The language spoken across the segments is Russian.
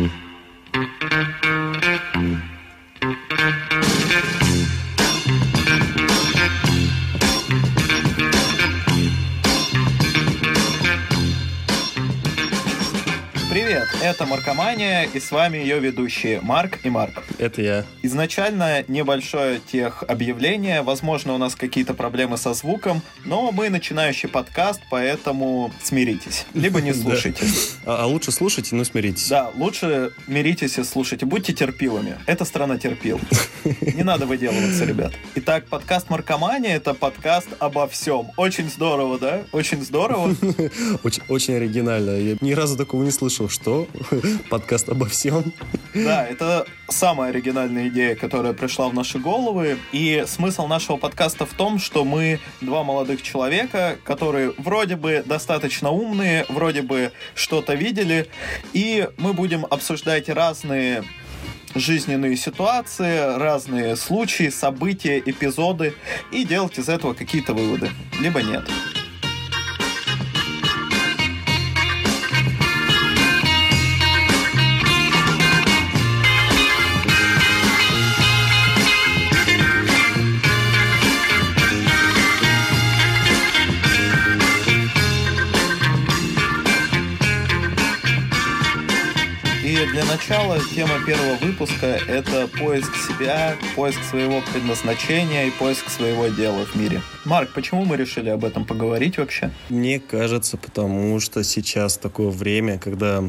mm-hmm. Это Маркомания, и с вами ее ведущие Марк и Марк. Это я. Изначально небольшое тех объявление, возможно, у нас какие-то проблемы со звуком, но мы начинающий подкаст, поэтому смиритесь, либо не слушайте. А, а лучше слушайте, но смиритесь. Да, лучше миритесь и слушайте, будьте терпилами. Это страна терпил. Не надо выделываться, ребят. Итак, подкаст Маркомания — это подкаст обо всем. Очень здорово, да? Очень здорово. Очень оригинально. Я ни разу такого не слышал, что подкаст обо всем. Да, это самая оригинальная идея, которая пришла в наши головы. И смысл нашего подкаста в том, что мы два молодых человека, которые вроде бы достаточно умные, вроде бы что-то видели, и мы будем обсуждать разные жизненные ситуации, разные случаи, события, эпизоды и делать из этого какие-то выводы. Либо нет. Для начала тема первого выпуска — это поиск себя, поиск своего предназначения и поиск своего дела в мире. Марк, почему мы решили об этом поговорить вообще? Мне кажется, потому что сейчас такое время, когда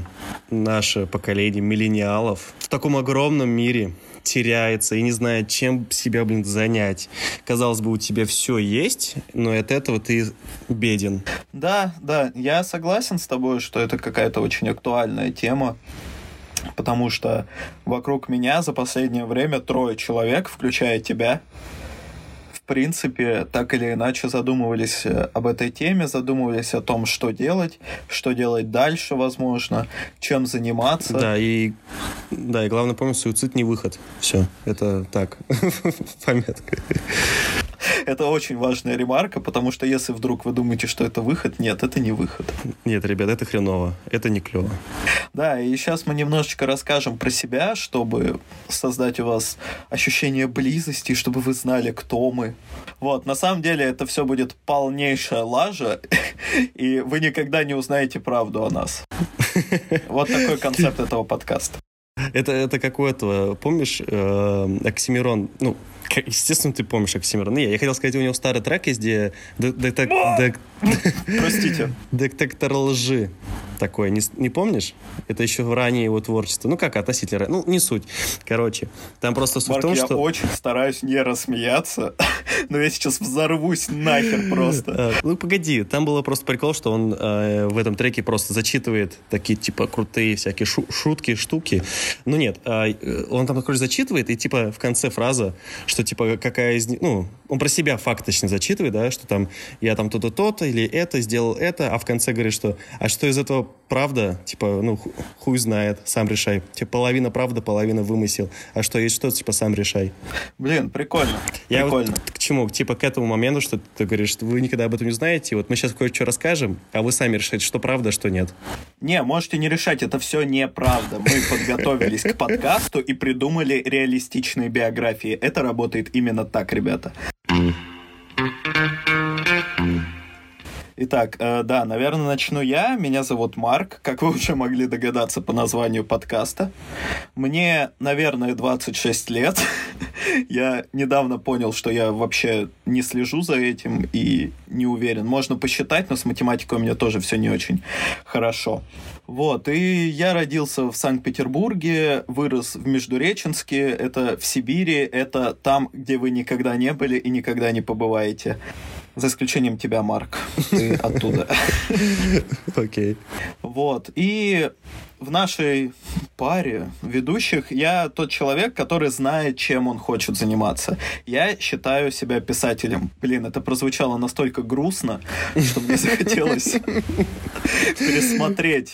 наше поколение миллениалов в таком огромном мире теряется и не знает, чем себя, блин, занять. Казалось бы, у тебя все есть, но от этого ты беден. Да, да, я согласен с тобой, что это какая-то очень актуальная тема. Потому что вокруг меня за последнее время трое человек, включая тебя, в принципе, так или иначе задумывались э, об этой теме, задумывались о том, что делать, что делать дальше, возможно, чем заниматься. Да, и, да, и главное помнить, суицид не выход. Все, это так, пометка. Это очень важная ремарка, потому что если вдруг вы думаете, что это выход, нет, это не выход. Нет, ребят, это хреново, это не клево. Да, и сейчас мы немножечко расскажем про себя, чтобы создать у вас ощущение близости, чтобы вы знали, кто мы. Вот, на самом деле это все будет полнейшая лажа, и вы никогда не узнаете правду о нас. Вот такой концепт этого подкаста. Это, это какое-то, помнишь, э, Оксимирон, ну, естественно, ты помнишь Оксимирон. Не, я хотел сказать, у него старый трек есть, где... Простите. Детектор лжи такой, не, не помнишь? Это еще ранее его творчество. Ну, как относительно... Ну, не суть. Короче, там просто суть Марк, в том, я что... очень стараюсь не рассмеяться, но я сейчас взорвусь нахер просто. А, ну, погоди, там было просто прикол, что он э, в этом треке просто зачитывает такие, типа, крутые всякие шу шутки, штуки. Ну, нет, э, он там, короче, зачитывает, и, типа, в конце фраза, что, типа, какая из них... Ну, он про себя факт точно зачитывает, да, что там я там то-то, то-то, или это, сделал это, а в конце говорит, что а что из этого правда, типа, ну, хуй знает, сам решай. Типа, половина правда, половина вымысел. А что есть что, типа, сам решай. Блин, прикольно. Я прикольно. вот к чему? Типа, к этому моменту, что ты говоришь, что вы никогда об этом не знаете, вот мы сейчас кое-что расскажем, а вы сами решаете, что правда, а что нет. Не, можете не решать, это все неправда. Мы подготовились к подкасту и придумали реалистичные биографии. Это работает именно так, ребята. Итак, э, да, наверное, начну я. Меня зовут Марк, как вы уже могли догадаться по названию подкаста. Мне, наверное, 26 лет. я недавно понял, что я вообще не слежу за этим и не уверен. Можно посчитать, но с математикой у меня тоже все не очень хорошо. Вот, и я родился в Санкт-Петербурге, вырос в Междуреченске, это в Сибири, это там, где вы никогда не были и никогда не побываете. За исключением тебя, Марк. Ты оттуда. Окей. Вот. И в нашей паре ведущих я тот человек, который знает, чем он хочет заниматься. Я считаю себя писателем. Блин, это прозвучало настолько грустно, что мне захотелось пересмотреть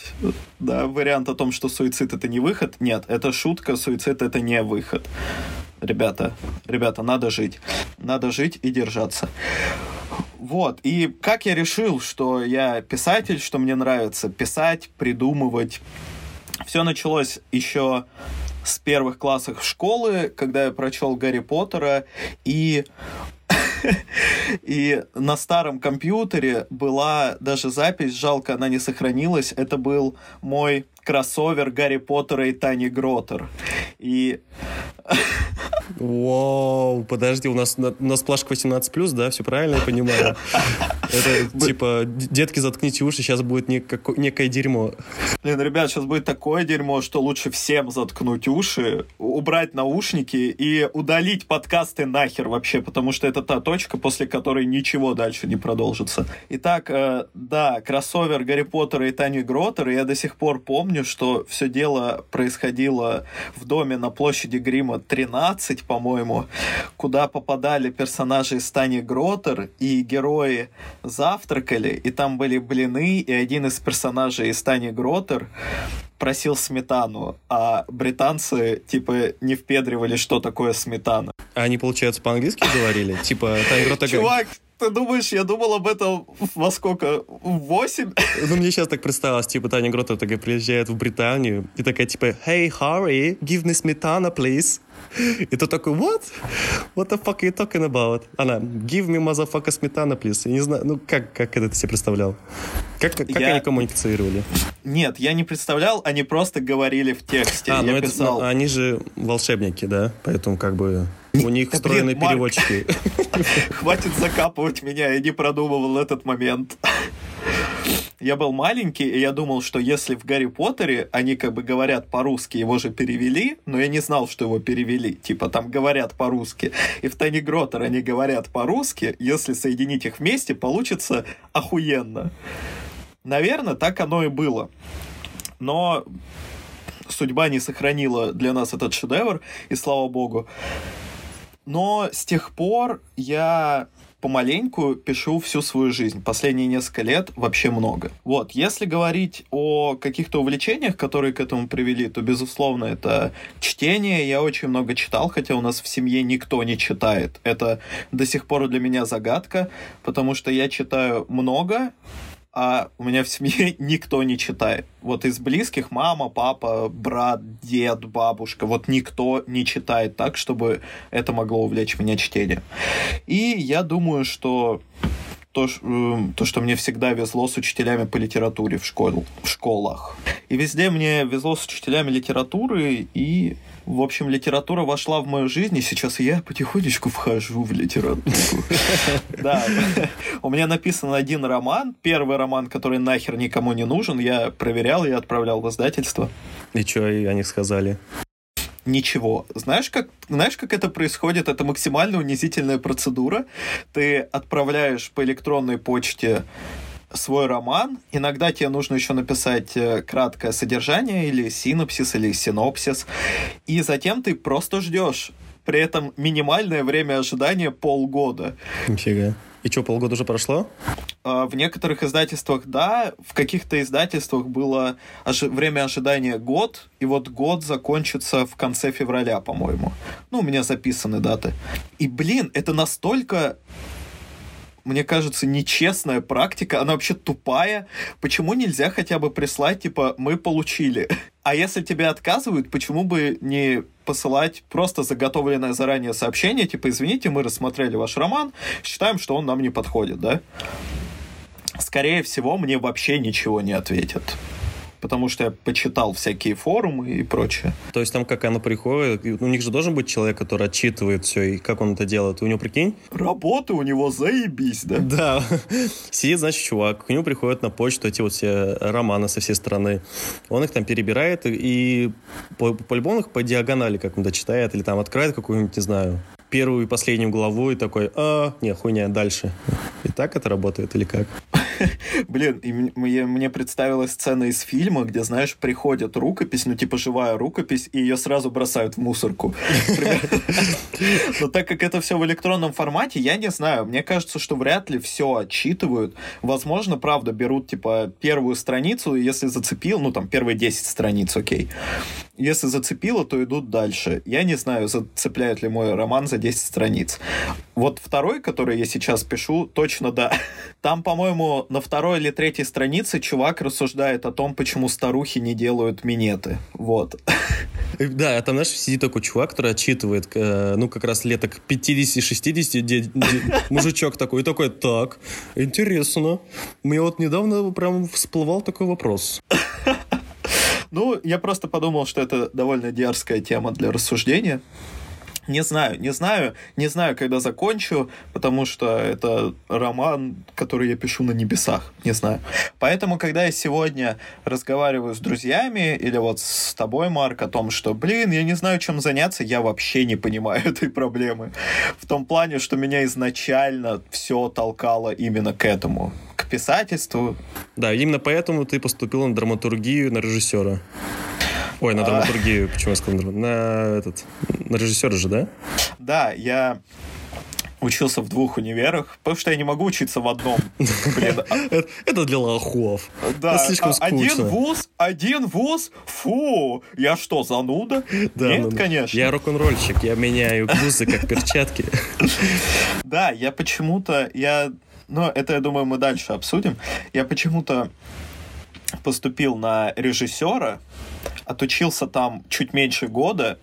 да, вариант о том, что суицид это не выход. Нет, это шутка, суицид это не выход. Ребята, ребята, надо жить. Надо жить и держаться. Вот, и как я решил, что я писатель, что мне нравится писать, придумывать, Все началось еще с первых классов школы, когда я прочел Гарри Поттера, и и на старом компьютере была даже запись, жалко, она не сохранилась. Это был мой кроссовер Гарри Поттера и Тани Гротер. И... Вау, подожди, у нас, у нас плашка 18+, да? Все правильно я понимаю? Это типа, детки, заткните уши, сейчас будет некое дерьмо. Блин, ребят, сейчас будет такое дерьмо, что лучше всем заткнуть уши, убрать наушники и удалить подкасты нахер вообще, потому что это та точка, после которой ничего дальше не продолжится. Итак, э, да, кроссовер Гарри Поттера и Тани Гротер, я до сих пор помню, что все дело происходило в доме на площади Грима 13, по-моему, куда попадали персонажи из Тани Гротер и герои завтракали, и там были блины, и один из персонажей из Тани Гротер просил сметану, а британцы, типа, не впедривали, что такое сметана. А они, получается, по-английски говорили? Типа. Чувак, ты думаешь, я думал об этом во сколько? В восемь? Ну, мне сейчас так представилось, типа, Таня Грота такая приезжает в Британию и такая, типа, «Hey, Harry, give me smetana, please». И ты такой, what? What the fuck are you talking about? Она, give me motherfucker сметана, please. Я не знаю, ну как, как это ты себе представлял? Как, как я... они коммуницировали? Нет, я не представлял, они просто говорили в тексте. А, ну я ну писал... это, они же волшебники, да? Поэтому как бы у них да, встроенные блин, переводчики. Хватит закапывать меня, я не продумывал этот момент. Я был маленький, и я думал, что если в Гарри Поттере они как бы говорят по-русски, его же перевели, но я не знал, что его перевели. Типа там говорят по-русски. И в Тайни Гротер они говорят по-русски, если соединить их вместе, получится охуенно. Наверное, так оно и было. Но судьба не сохранила для нас этот шедевр, и слава богу. Но с тех пор я помаленьку пишу всю свою жизнь. Последние несколько лет вообще много. Вот, если говорить о каких-то увлечениях, которые к этому привели, то, безусловно, это чтение. Я очень много читал, хотя у нас в семье никто не читает. Это до сих пор для меня загадка, потому что я читаю много, а у меня в семье никто не читает. Вот из близких мама, папа, брат, дед, бабушка, вот никто не читает так, чтобы это могло увлечь меня чтением. И я думаю, что то, эм, то, что мне всегда везло с учителями по литературе в, школ, в школах. И везде мне везло с учителями литературы, и, в общем, литература вошла в мою жизнь, и сейчас я потихонечку вхожу в литературу. Да, у меня написан один роман, первый роман, который нахер никому не нужен, я проверял и отправлял в издательство. И что они сказали? ничего. Знаешь как, знаешь, как это происходит? Это максимально унизительная процедура. Ты отправляешь по электронной почте свой роман. Иногда тебе нужно еще написать э, краткое содержание или синопсис, или синопсис. И затем ты просто ждешь. При этом минимальное время ожидания полгода. Нифига. И что, полгода уже прошло? А, в некоторых издательствах да, в каких-то издательствах было ожи- время ожидания год, и вот год закончится в конце февраля, по-моему. Ну, у меня записаны даты. И, блин, это настолько мне кажется, нечестная практика, она вообще тупая. Почему нельзя хотя бы прислать, типа, мы получили? А если тебе отказывают, почему бы не посылать просто заготовленное заранее сообщение, типа, извините, мы рассмотрели ваш роман, считаем, что он нам не подходит, да? Скорее всего, мне вообще ничего не ответят потому что я почитал всякие форумы и прочее. То есть там как оно приходит, у них же должен быть человек, который отчитывает все, и как он это делает. У него, прикинь? Работа у него заебись, да? Да. Сидит, значит, чувак, к нему приходят на почту эти вот все романы со всей страны. Он их там перебирает и по-любому их по диагонали как-то читает, или там открывает какую-нибудь, не знаю, первую и последнюю главу и такой, а, не, хуйня, дальше. И так это работает или как? Блин, и мне, мне представилась сцена из фильма, где, знаешь, приходит рукопись, ну, типа живая рукопись, и ее сразу бросают в мусорку. Но так как это все в электронном формате, я не знаю. Мне кажется, что вряд ли все отчитывают. Возможно, правда, берут, типа, первую страницу, если зацепил, ну, там, первые 10 страниц, окей. если зацепило, то идут дальше. Я не знаю, зацепляет ли мой роман за 10 страниц. Вот второй, который я сейчас пишу, точно да. Там, по-моему, на второй или третьей странице чувак рассуждает о том, почему старухи не делают минеты. Вот. Да, а там, знаешь, сидит такой чувак, который отчитывает, э, ну, как раз леток 50-60, мужичок такой, и такой, так, интересно. Мне вот недавно прям всплывал такой вопрос. Ну, я просто подумал, что это довольно дерзкая тема для рассуждения. Не знаю, не знаю, не знаю, когда закончу, потому что это роман, который я пишу на небесах, не знаю. Поэтому, когда я сегодня разговариваю с друзьями или вот с тобой, Марк, о том, что, блин, я не знаю, чем заняться, я вообще не понимаю этой проблемы. В том плане, что меня изначально все толкало именно к этому, к писательству. Да, именно поэтому ты поступил на драматургию, на режиссера. Ой, на драматургию, почему я сказал? На этот, на режиссера же, да? Да, я учился в двух универах, потому что я не могу учиться в одном. Блин. А это для лохов. Да, это слишком а скучно. Один вуз, один вуз, фу, я что, зануда? Да, Нет, ну, конечно. Я рок-н-ролльщик, я меняю вузы как перчатки. Да, я почему-то, я, ну, это, я думаю, мы дальше обсудим. Я почему-то поступил на режиссера, отучился там чуть меньше года,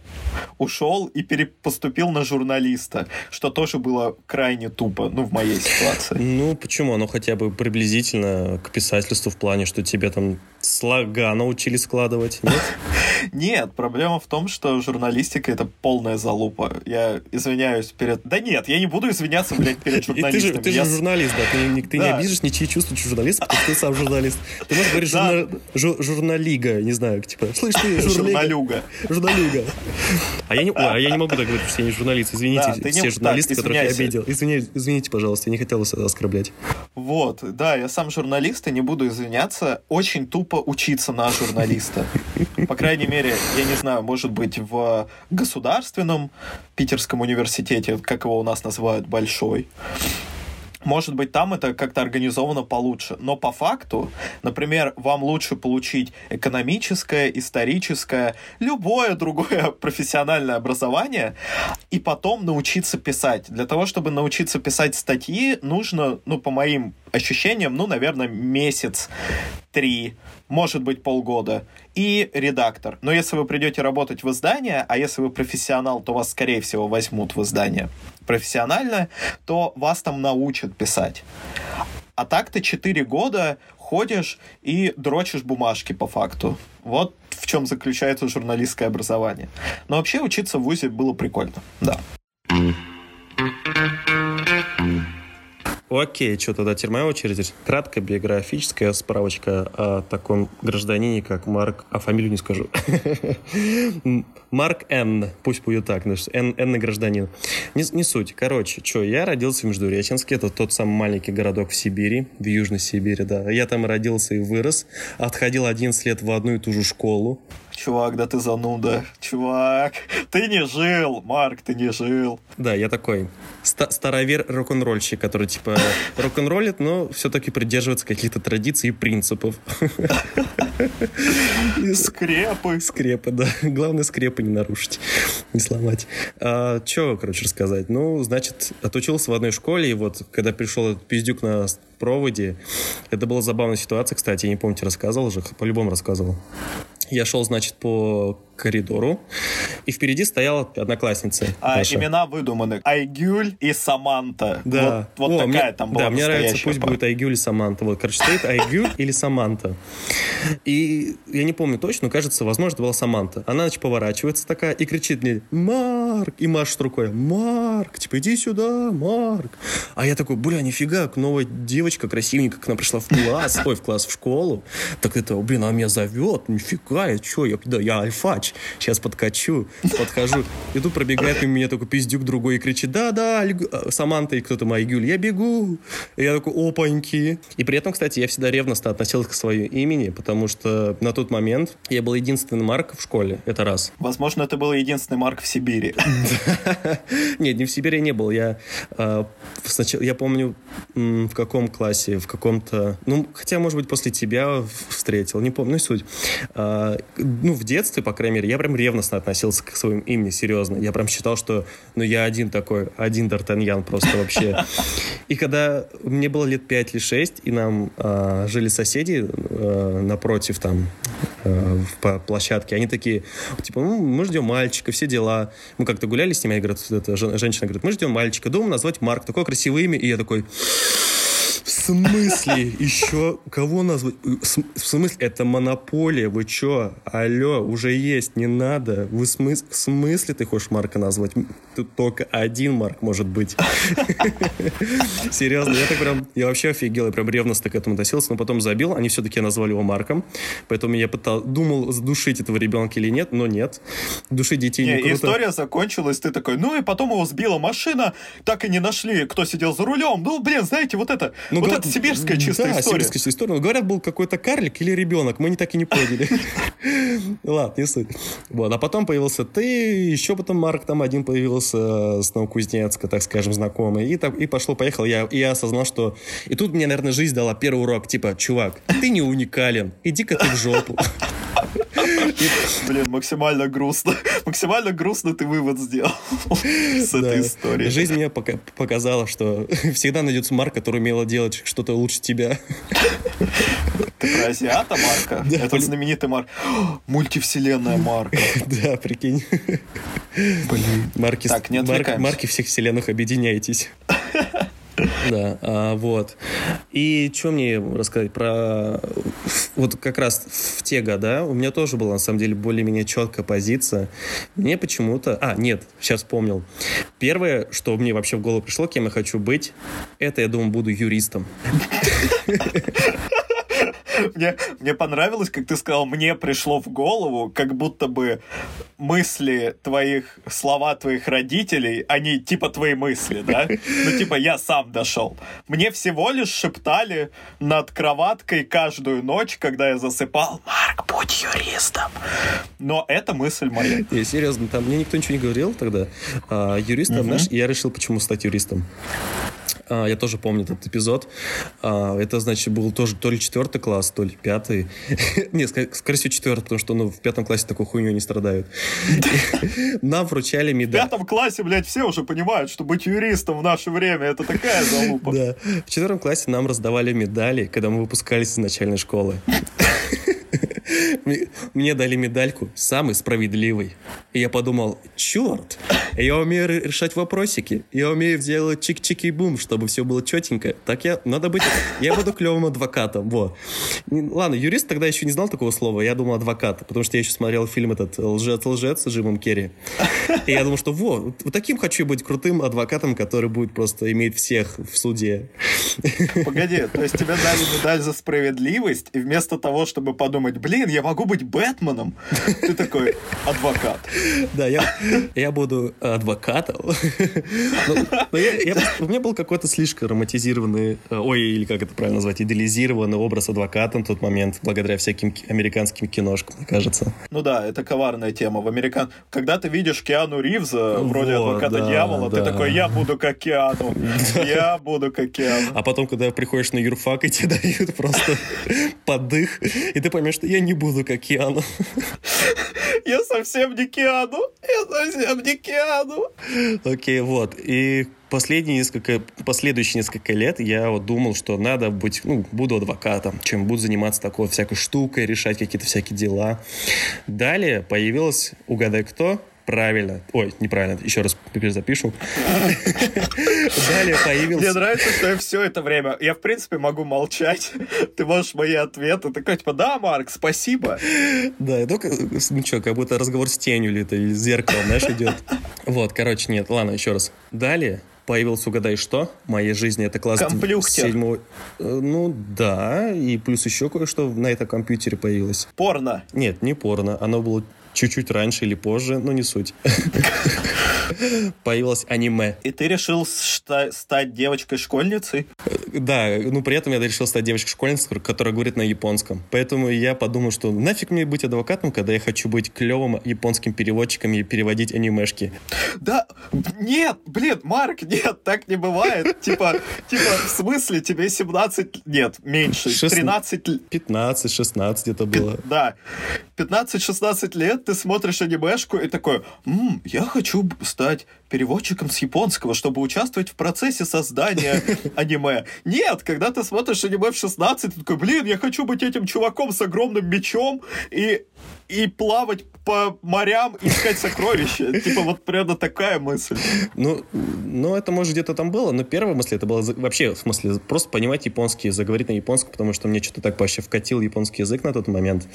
ушел и перепоступил на журналиста, что тоже было крайне тупо, ну, в моей ситуации. Ну, почему? Оно хотя бы приблизительно к писательству в плане, что тебе там слога научили складывать, нет? Нет, проблема в том, что журналистика — это полная залупа. Я извиняюсь перед... Да нет, я не буду извиняться, блядь, перед журналистами. ты же, журналист, да, ты, не обижешь ничьи чувства журналиста, потому что ты сам журналист. Ты можешь говорить журналига, не знаю, типа, слышь ты, журналюга. Журналюга. А я не, а я не могу так говорить, потому что я не журналист. Извините, да, все не... журналисты, так, которых я обидел. Извините, извините, пожалуйста, я не хотел вас оскорблять. Вот, да, я сам журналист и не буду извиняться. Очень тупо учиться на журналиста. По крайней мере, я не знаю, может быть, в государственном Питерском университете, как его у нас называют, большой, может быть, там это как-то организовано получше. Но по факту, например, вам лучше получить экономическое, историческое, любое другое профессиональное образование и потом научиться писать. Для того, чтобы научиться писать статьи, нужно, ну, по моим ощущениям, ну, наверное, месяц, три, может быть, полгода, и редактор. Но если вы придете работать в издание, а если вы профессионал, то вас, скорее всего, возьмут в издание профессиональное, то вас там научат писать. А так ты 4 года ходишь и дрочишь бумажки по факту. Вот в чем заключается журналистское образование. Но вообще учиться в ВУЗе было прикольно, да. Окей, что тогда теперь моя очередь. Краткая биографическая справочка о таком гражданине, как Марк, а фамилию не скажу. Марк Н. Пусть будет так, Н, Н гражданин. Не, не суть. Короче, что, я родился в Междуреченске, это тот самый маленький городок в Сибири, в Южной Сибири, да. Я там родился и вырос. Отходил 11 лет в одну и ту же школу. Чувак, да ты зануда. Чувак, ты не жил, Марк, ты не жил. Да, я такой ст- старовер рок-н-ролльщик, который типа рок-н-роллит, но все-таки придерживается каких-то традиций и принципов. И скрепы. Скрепы, да. Главное, скрепы не нарушить, не сломать. А, Че, короче, рассказать? Ну, значит, отучился в одной школе, и вот, когда пришел этот пиздюк на проводе, это была забавная ситуация, кстати, я не помню, тебе рассказывал же, по-любому рассказывал. Я шел, значит, по коридору, и впереди стояла одноклассница. А наша. имена выдуманы. Айгюль и Саманта. Да. Вот, вот О, такая мне, там была Да, мне нравится, пусть пара. будет Айгюль и Саманта. Вот, короче, стоит Айгюль или Саманта. И я не помню точно, но кажется, возможно, это была Саманта. Она, значит, поворачивается такая и кричит мне «Марк!» и машет рукой «Марк! Типа, иди сюда, Марк!» А я такой, бля, нифига, новая девочка красивенькая, к нам пришла в класс, ой, в класс, в школу. Так это, блин, она меня зовет, нифига, я что, я, да, я альфач, сейчас подкачу, подхожу. И тут пробегает мимо меня такой пиздюк другой и кричит «Да-да, Саманта и кто-то моя Гюль, я бегу!» И я такой «Опаньки!» И при этом, кстати, я всегда ревностно относился к своему имени, потому что на тот момент я был единственный Марк в школе, это раз. Возможно, это был единственный Марк в Сибири. Нет, не в Сибири не был. Я а, сначала, я помню, в каком классе, в каком-то... Ну, хотя, может быть, после тебя встретил, не помню, ну, суть. А, ну, в детстве, по крайней мере, я прям ревностно относился к своим имени, серьезно. Я прям считал, что, ну, я один такой, один Д'Артаньян просто вообще. И когда мне было лет 5 или 6, и нам а, жили соседи а, напротив там а, по площадке, они такие, типа, ну, мы ждем мальчика, все дела. Мы как-то гуляли с ними, и говорят, эта женщина говорит, мы ждем мальчика, думаем назвать Марк, такое красивое имя, и я такой, смысле? Еще кого назвать? В смысле? Это монополия. Вы чё? Алло, уже есть, не надо. Вы смыс... в смысле ты хочешь Марка назвать? Тут только один Марк может быть. Серьезно, я так прям... Я вообще офигел, я прям ревностно к этому относился, но потом забил. Они все-таки назвали его Марком. Поэтому я пытал... думал, задушить этого ребенка или нет, но нет. Душить детей не, не круто. История закончилась, ты такой, ну и потом его сбила машина, так и не нашли, кто сидел за рулем. Ну, блин, знаете, вот это ну, вот говорят, это сибирская чистая да, история. сибирская история. Но, говорят, был какой-то карлик или ребенок. Мы не так и не поняли. Ладно, не суть. Вот. А потом появился ты, еще потом Марк там один появился с Новокузнецка, так скажем, знакомый. И, так, и пошло-поехало. Я, и я осознал, что... И тут мне, наверное, жизнь дала первый урок. Типа, чувак, ты не уникален. Иди-ка ты в жопу. Блин, максимально грустно. Максимально грустно ты вывод сделал с этой истории. Жизнь мне показала, что всегда найдется Марк, который умел делать что-то лучше тебя. Ты про азиата Марка? Это знаменитый Марк. Мультивселенная Марка. Да, прикинь. Блин. Марки, так, не марки всех вселенных, объединяйтесь. Да, а, вот. И что мне рассказать про... Вот как раз в те года у меня тоже была, на самом деле, более-менее четкая позиция. Мне почему-то... А, нет, сейчас вспомнил. Первое, что мне вообще в голову пришло, кем я хочу быть, это, я думаю, буду юристом. Мне, мне понравилось, как ты сказал, мне пришло в голову, как будто бы мысли твоих, слова твоих родителей, они типа твои мысли, да? Ну, типа, я сам дошел. Мне всего лишь шептали над кроваткой каждую ночь, когда я засыпал, Марк, будь юристом. Но это мысль моя. Не, серьезно, там мне никто ничего не говорил тогда. А, юристом, угу. знаешь, я решил, почему стать юристом. А, я тоже помню этот эпизод. А, это, значит, был тоже то ли четвертый класс, то ли пятый. Нет, скорее всего, четвертый, потому что ну, в пятом классе такой хуйню не страдают. Нам вручали медаль. В пятом классе, блядь, все уже понимают, что быть юристом в наше время это такая залупа. Да. В четвертом классе нам раздавали медали, когда мы выпускались из начальной школы. Мне дали медальку «Самый справедливый». И я подумал, черт, я умею решать вопросики, я умею делать чик-чики-бум, чтобы все было четенько. Так я, надо быть, я буду клевым адвокатом, вот. Ладно, юрист тогда еще не знал такого слова, я думал адвокат, потому что я еще смотрел фильм этот «Лжец-лжец» с Джимом Керри. И я думал, что вот, вот таким хочу быть крутым адвокатом, который будет просто иметь всех в суде. Погоди, то есть тебе дали медаль за справедливость, и вместо того, чтобы подумать, блин, я могу быть Бэтменом, ты такой адвокат. Да, я, я буду адвокатом. Но, но я, я, у меня был какой-то слишком романтизированный, э, ой, или как это правильно назвать, идеализированный образ адвоката на тот момент, благодаря всяким американским киношкам, мне кажется. Ну да, это коварная тема. В американ... Когда ты видишь Киану Ривза, вроде вот, адвоката да, дьявола, да. ты такой, я буду как Киану, я буду как Киану. А потом, когда приходишь на юрфак, и тебе дают просто подых, и ты поймешь, что я не буду как Киану. Я совсем не Киану. Я совсем не Киану. Окей, вот. И последние несколько, последующие несколько лет я вот думал, что надо быть, ну, буду адвокатом, чем буду заниматься такой всякой штукой, решать какие-то всякие дела. Далее появилась, угадай кто, Правильно. Ой, неправильно. Еще раз перезапишу. Далее появился... Мне нравится, что я все это время... Я, в принципе, могу молчать. Ты можешь мои ответы. Такой, типа, да, Марк, спасибо. Да, я только... Ну что, как будто разговор с тенью или это или с зеркалом, знаешь, идет. Вот, короче, нет. Ладно, еще раз. Далее появился «Угадай что». В моей жизни это класс Комплюхтер. седьмого... Э, ну, да. И плюс еще кое-что на этом компьютере появилось. Порно. Нет, не порно. Оно было чуть-чуть раньше или позже, но не суть. появилось аниме. И ты решил стать девочкой-школьницей? Да, ну при этом я решил стать девочкой-школьницей, которая говорит на японском. Поэтому я подумал, что нафиг мне быть адвокатом, когда я хочу быть клевым японским переводчиком и переводить анимешки. Да, нет, блин, Марк, нет, так не бывает. Типа, типа, в смысле, тебе 17, нет, меньше, 13... 15-16 где-то было. Да, 15-16 лет ты смотришь анимешку и такой, М, я хочу стать переводчиком с японского, чтобы участвовать в процессе создания аниме. Нет, когда ты смотришь аниме в 16, ты такой, блин, я хочу быть этим чуваком с огромным мечом и и плавать по морям, искать сокровища. Типа вот прямо такая мысль. Ну, ну, это может где-то там было, но первая мысль это было вообще, в смысле, просто понимать японский, заговорить на японском, потому что мне что-то так вообще вкатил японский язык на тот момент.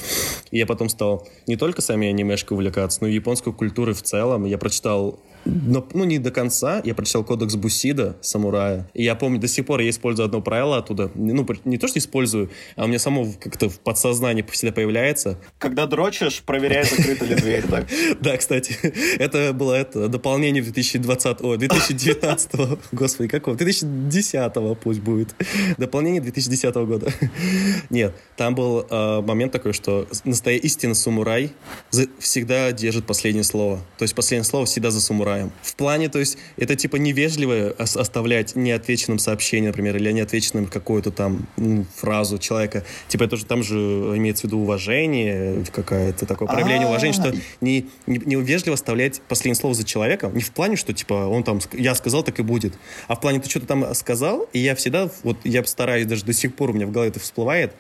И я потом стал не только сами анимешкой увлекаться, но и японской культурой в целом. Я прочитал но, ну, не до конца. Я прочитал кодекс Бусида, самурая. И я помню, до сих пор я использую одно правило оттуда. Ну, не то, что использую, а у меня само как-то в подсознании всегда появляется. Когда дрочишь, проверяй, закрыта ли дверь, так? Да, кстати. Это было это дополнение 2020, о, 2019, господи, какого? 2010 пусть будет. Дополнение 2010 года. Нет, там был э, момент такой, что настоящий истинный самурай всегда держит последнее слово. То есть последнее слово всегда за самурай самураем. В плане, то есть, это типа невежливо оставлять неотвеченным сообщение, например, или неотвеченным какую-то там ну, фразу человека. Типа это же там же имеется в виду уважение, какое-то такое проявление а. уважения, что не, не, не вежливо оставлять последнее слово за человеком. Не в плане, что типа он там, я сказал, так и будет. А в плане, ты что-то там сказал, и я всегда, вот я стараюсь, даже до сих пор у меня в голове это всплывает.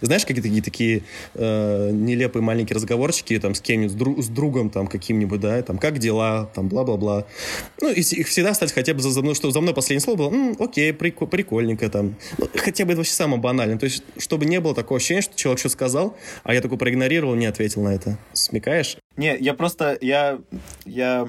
Знаешь, какие-то такие, такие э, нелепые маленькие разговорчики там с кем-нибудь, с, друг, с другом там каким-нибудь, да, там, как дела, там, бла-бла бла-бла-бла. Ну, и их всегда стать хотя бы за, за мной, что за мной последнее слово было, М, окей, прик, прикольненько там. Ну, хотя бы это вообще самое банальное. То есть, чтобы не было такого ощущения, что человек что сказал, а я такой проигнорировал, не ответил на это. Смекаешь? Не, я просто, я, я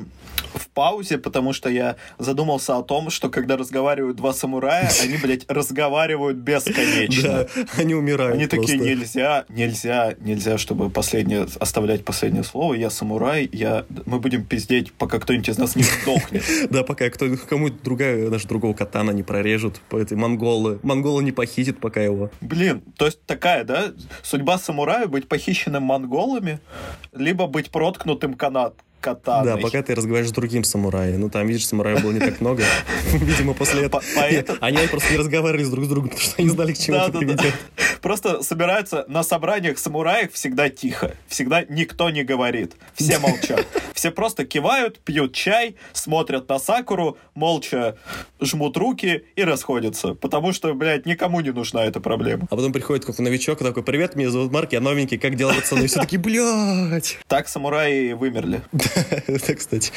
паузе, потому что я задумался о том, что когда разговаривают два самурая, они, блядь, разговаривают бесконечно. Да, они умирают Они такие, нельзя, нельзя, нельзя, чтобы последнее, оставлять последнее слово. Я самурай, я, мы будем пиздеть, пока кто-нибудь из нас не сдохнет. Да, пока кто, кому другая, даже другого катана не прорежут, по этой монголы. Монголы не похитит пока его. Блин, то есть такая, да, судьба самурая быть похищенным монголами, либо быть проткнутым канат, катаной. Да, пока ты разговариваешь с другим самураем. Ну, там, видишь, самураев было не так много. Видимо, после этого... Они просто не разговаривали друг с другом, потому что они знали, к чему это приведет. Просто собираются на собраниях самураев всегда тихо. Всегда никто не говорит. Все молчат. Все просто кивают, пьют чай, смотрят на Сакуру, молча жмут руки и расходятся. Потому что, блядь, никому не нужна эта проблема. А потом приходит какой-то новичок такой, привет, меня зовут Марк, я новенький, как дела, пацаны? И все таки блядь. Так самураи вымерли. Это, кстати.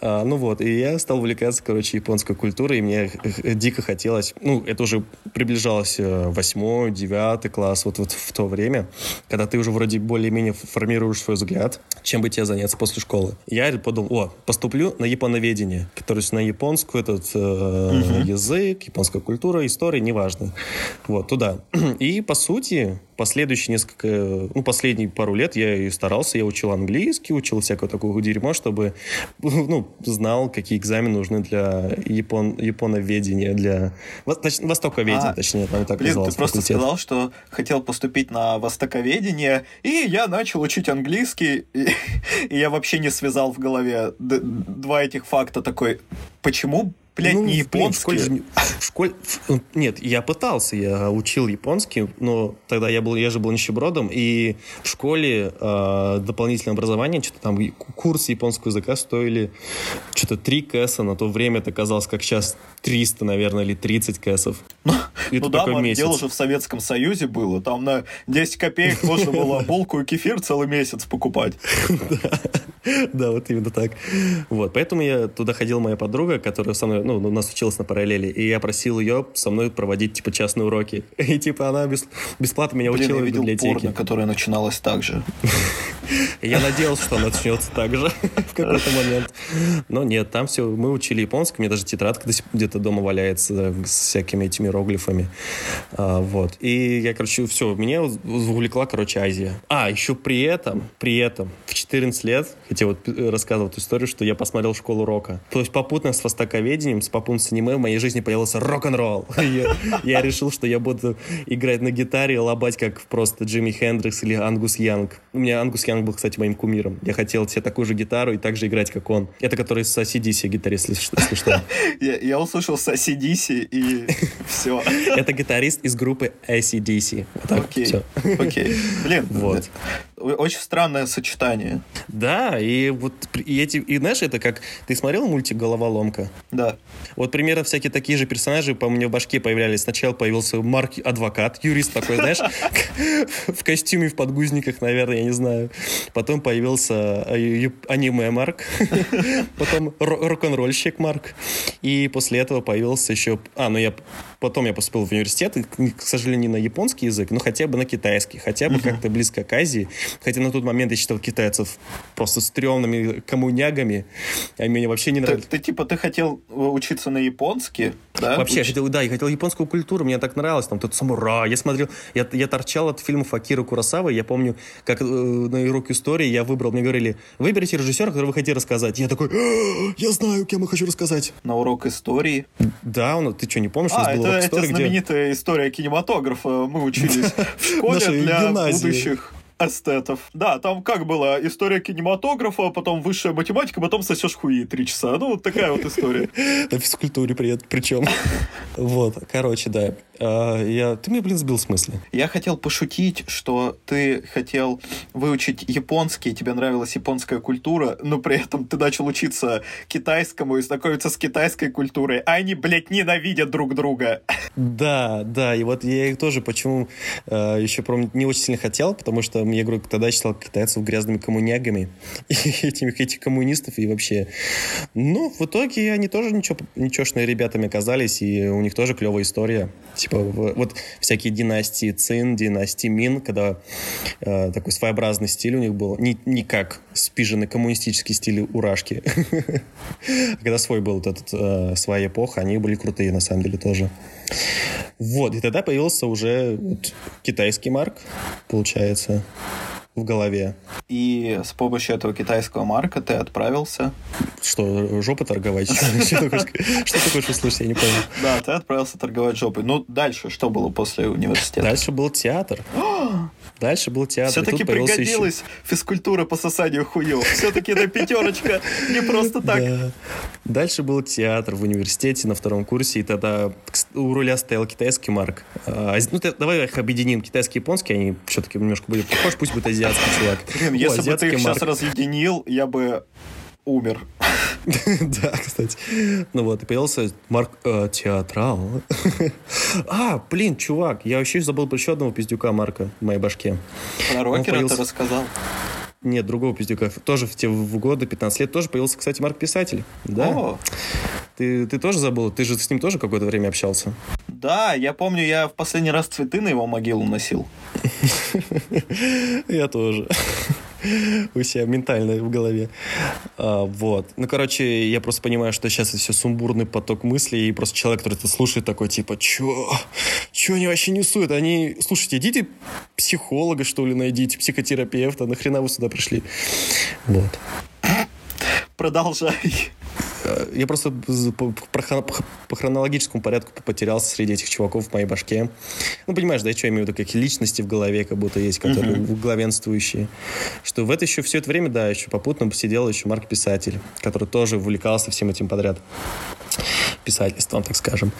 А, ну вот, и я стал увлекаться, короче, японской культурой, и мне дико хотелось, ну, это уже приближалось э, восьмой, девятый класс, вот, вот в то время, когда ты уже вроде более-менее формируешь свой взгляд, чем бы тебе заняться после школы. Я подумал, о, поступлю на японоведение, то есть на японскую этот э, угу. язык, японская культура, история, неважно. Вот, туда. И, по сути, последующие несколько, ну, последние пару лет я и старался, я учил английский, учил всякое такое дерьмо, чтобы, ну, знал, какие экзамены нужны для япон, японоведения, для востоковедения, а, точнее, там так Блин, ты просто факультет. сказал, что хотел поступить на востоковедение, и я начал учить английский, и, и я вообще не связал в голове два этих факта такой, почему блядь, ну, не японский. В школе, в школе, в, нет, я пытался, я учил японский, но тогда я был, я же был нищебродом, и в школе э, дополнительное образование, что-то там курсы японского языка стоили что-то 3 кэса, на то время это казалось как сейчас 300, наверное, или 30 кэсов. Ну, ну да, месяц. дело же в Советском Союзе было, там на 10 копеек можно было булку и кефир целый месяц покупать. Да, вот именно так. Вот, поэтому я туда ходил моя подруга, которая со мной ну, у нас училась на параллели, и я просил ее со мной проводить, типа, частные уроки. И, типа, она бес, бесплатно меня Блин, учила я видел в библиотеке. порно, которое начиналось так же. Я надеялся, что начнется так же в какой-то момент. Но нет, там все, мы учили японский, меня даже тетрадка где-то дома валяется с всякими этими иероглифами. А, вот. И я, короче, все, меня увлекла, короче, Азия. А, еще при этом, при этом, в 14 лет, хотя вот рассказывал эту историю, что я посмотрел школу рока. То есть попутно с востоковедением, с попутно с аниме в моей жизни появился рок-н-ролл. Я, я решил, что я буду играть на гитаре и лобать, как просто Джимми Хендрикс или Ангус Янг. У меня Ангус Янг был, кстати, моим кумиром. Я хотел себе такую же гитару и также играть, как он. Это который с ACDC гитарист, если что. Я, услышал с ACDC и все. Это гитарист из группы ACDC. Окей, окей. Блин, вот. Очень странное сочетание. Да, и вот и эти, и знаешь, это как ты смотрел мультик "Головоломка"? Да. Вот примерно всякие такие же персонажи по мне в башке появлялись. Сначала появился Марк адвокат, юрист такой, знаешь, в костюме, в подгузниках, наверное, я не знаю. Потом появился э, аниме Марк, потом рок-н-ролльщик Марк, и после этого появился еще... А, ну я потом я поступил в университет, и, к сожалению, не на японский язык, но хотя бы на китайский, хотя бы как-то близко к Азии. Хотя на тот момент я считал китайцев просто стрёмными коммунягами, они мне вообще не нравились. Ты, ты типа, ты хотел учиться на японский, да? Вообще, я хотел, да, я хотел японскую культуру, мне так нравилось, там, тот самурай, я смотрел, я, я торчал от фильмов Акира Курасавы, я помню, как э, на урок истории я выбрал, мне говорили, выберите режиссера, который вы хотите рассказать. Я такой, «А, я знаю, кем я хочу рассказать. На урок истории? Да, он, ты что, не помнишь, а, у это, это знаменитая где... история кинематографа, мы учились в школе для будущих эстетов. Да, там как было, история кинематографа, потом высшая математика, потом сосешь хуи три часа. Ну, вот такая вот история. На физкультуре причем. Вот, короче, да. А, я... Ты мне, блин, сбил в смысле. Я хотел пошутить, что ты хотел выучить японский, тебе нравилась японская культура, но при этом ты начал учиться китайскому и знакомиться с китайской культурой, а они, блядь, ненавидят друг друга. Да, да, и вот я их тоже почему э, еще прям не очень сильно хотел, потому что я говорю, тогда считал китайцев грязными коммунягами, и этих, этих коммунистов и вообще. Ну, в итоге они тоже ничего, ничешные ребятами оказались, и у них тоже клевая история. Типа, вот всякие династии Цин, династии Мин, когда э, такой своеобразный стиль у них был, не, не как спиженный коммунистический стиль урашки. Когда свой был вот этот, э, своя эпоха, они были крутые на самом деле тоже. Вот, и тогда появился уже китайский марк, получается в голове. И с помощью этого китайского марка ты отправился... Что, жопы торговать? Что ты хочешь услышать? Я не понял. Да, ты отправился торговать жопой. Ну, дальше что было после университета? Дальше был театр. Дальше был театр. Все-таки пригодилась еще... физкультура по сосанию хуев. Все-таки на пятерочка не просто так. Да. Дальше был театр в университете на втором курсе, и тогда у руля стоял китайский марк. А, ну, давай их объединим. Китайский и японский, они все-таки немножко были похожи, пусть будет азиатский чувак. Блин, если бы ты их сейчас разъединил, я бы умер. да, кстати. Ну вот, и появился Марк э, Театрал. а, блин, чувак, я вообще забыл про еще одного пиздюка Марка в моей башке. Про рокера появился... ты рассказал? Нет, другого пиздюка. Тоже в те в годы, 15 лет, тоже появился, кстати, Марк Писатель. Да. О. Ты, ты тоже забыл? Ты же с ним тоже какое-то время общался. Да, я помню, я в последний раз цветы на его могилу носил. Я тоже у себя ментально в голове. А, вот. Ну, короче, я просто понимаю, что сейчас это все сумбурный поток мыслей, и просто человек, который это слушает, такой, типа, чё? Чё они вообще несут? Они, слушайте, идите психолога, что ли, найдите, психотерапевта, нахрена вы сюда пришли? Вот. Продолжай. Э, я просто по хронологическому порядку потерялся среди этих чуваков в моей башке. Ну, понимаешь, да, что я имею в виду, какие личности в голове как будто есть, которые uh-huh. главенствующие. Что в это еще все это время, да, еще попутно посидел еще Марк Писатель, который тоже увлекался всем этим подряд писательством, так скажем,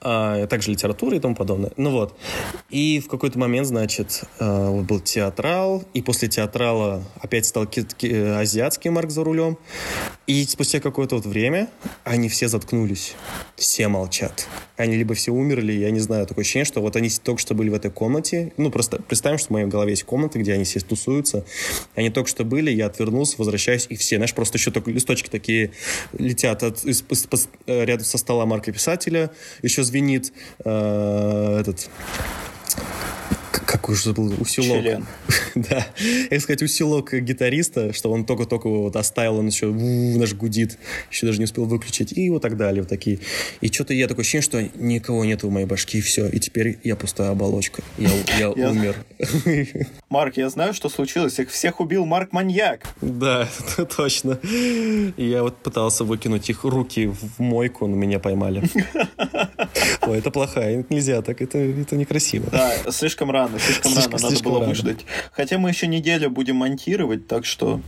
а также литературой и тому подобное. Ну вот. И в какой-то момент, значит, а, был театрал, и после театрала опять стал азиатский Марк за рулем. И спустя какое-то вот время они все заткнулись. Все молчат. Они либо все умерли, я не знаю, такое ощущение, что вот они только что были в этой комнате. Ну, просто представим, что в моей голове есть комната, где они все тусуются. Они только что были, я отвернулся, возвращаюсь, и все, знаешь, просто еще только листочки такие летят от, из, из, из, рядом со стола марка писателя. Еще звенит э, этот какой же был усилок. Член. да. Я сказать, усилок гитариста, что он только-только его вот оставил, он еще наш гудит, еще даже не успел выключить, и вот так далее, вот такие. И что-то я такое ощущение, что никого нет в моей башке, и все. И теперь я пустая оболочка. Я, я умер. Марк, я знаю, что случилось. Их всех убил Марк Маньяк. Да, точно. Я вот пытался выкинуть их руки в мойку, но меня поймали. Ой, это плохая, нельзя так, это, это некрасиво. Да, слишком рано, слишком, рано, надо было выждать. Хотя мы еще неделю будем монтировать, так что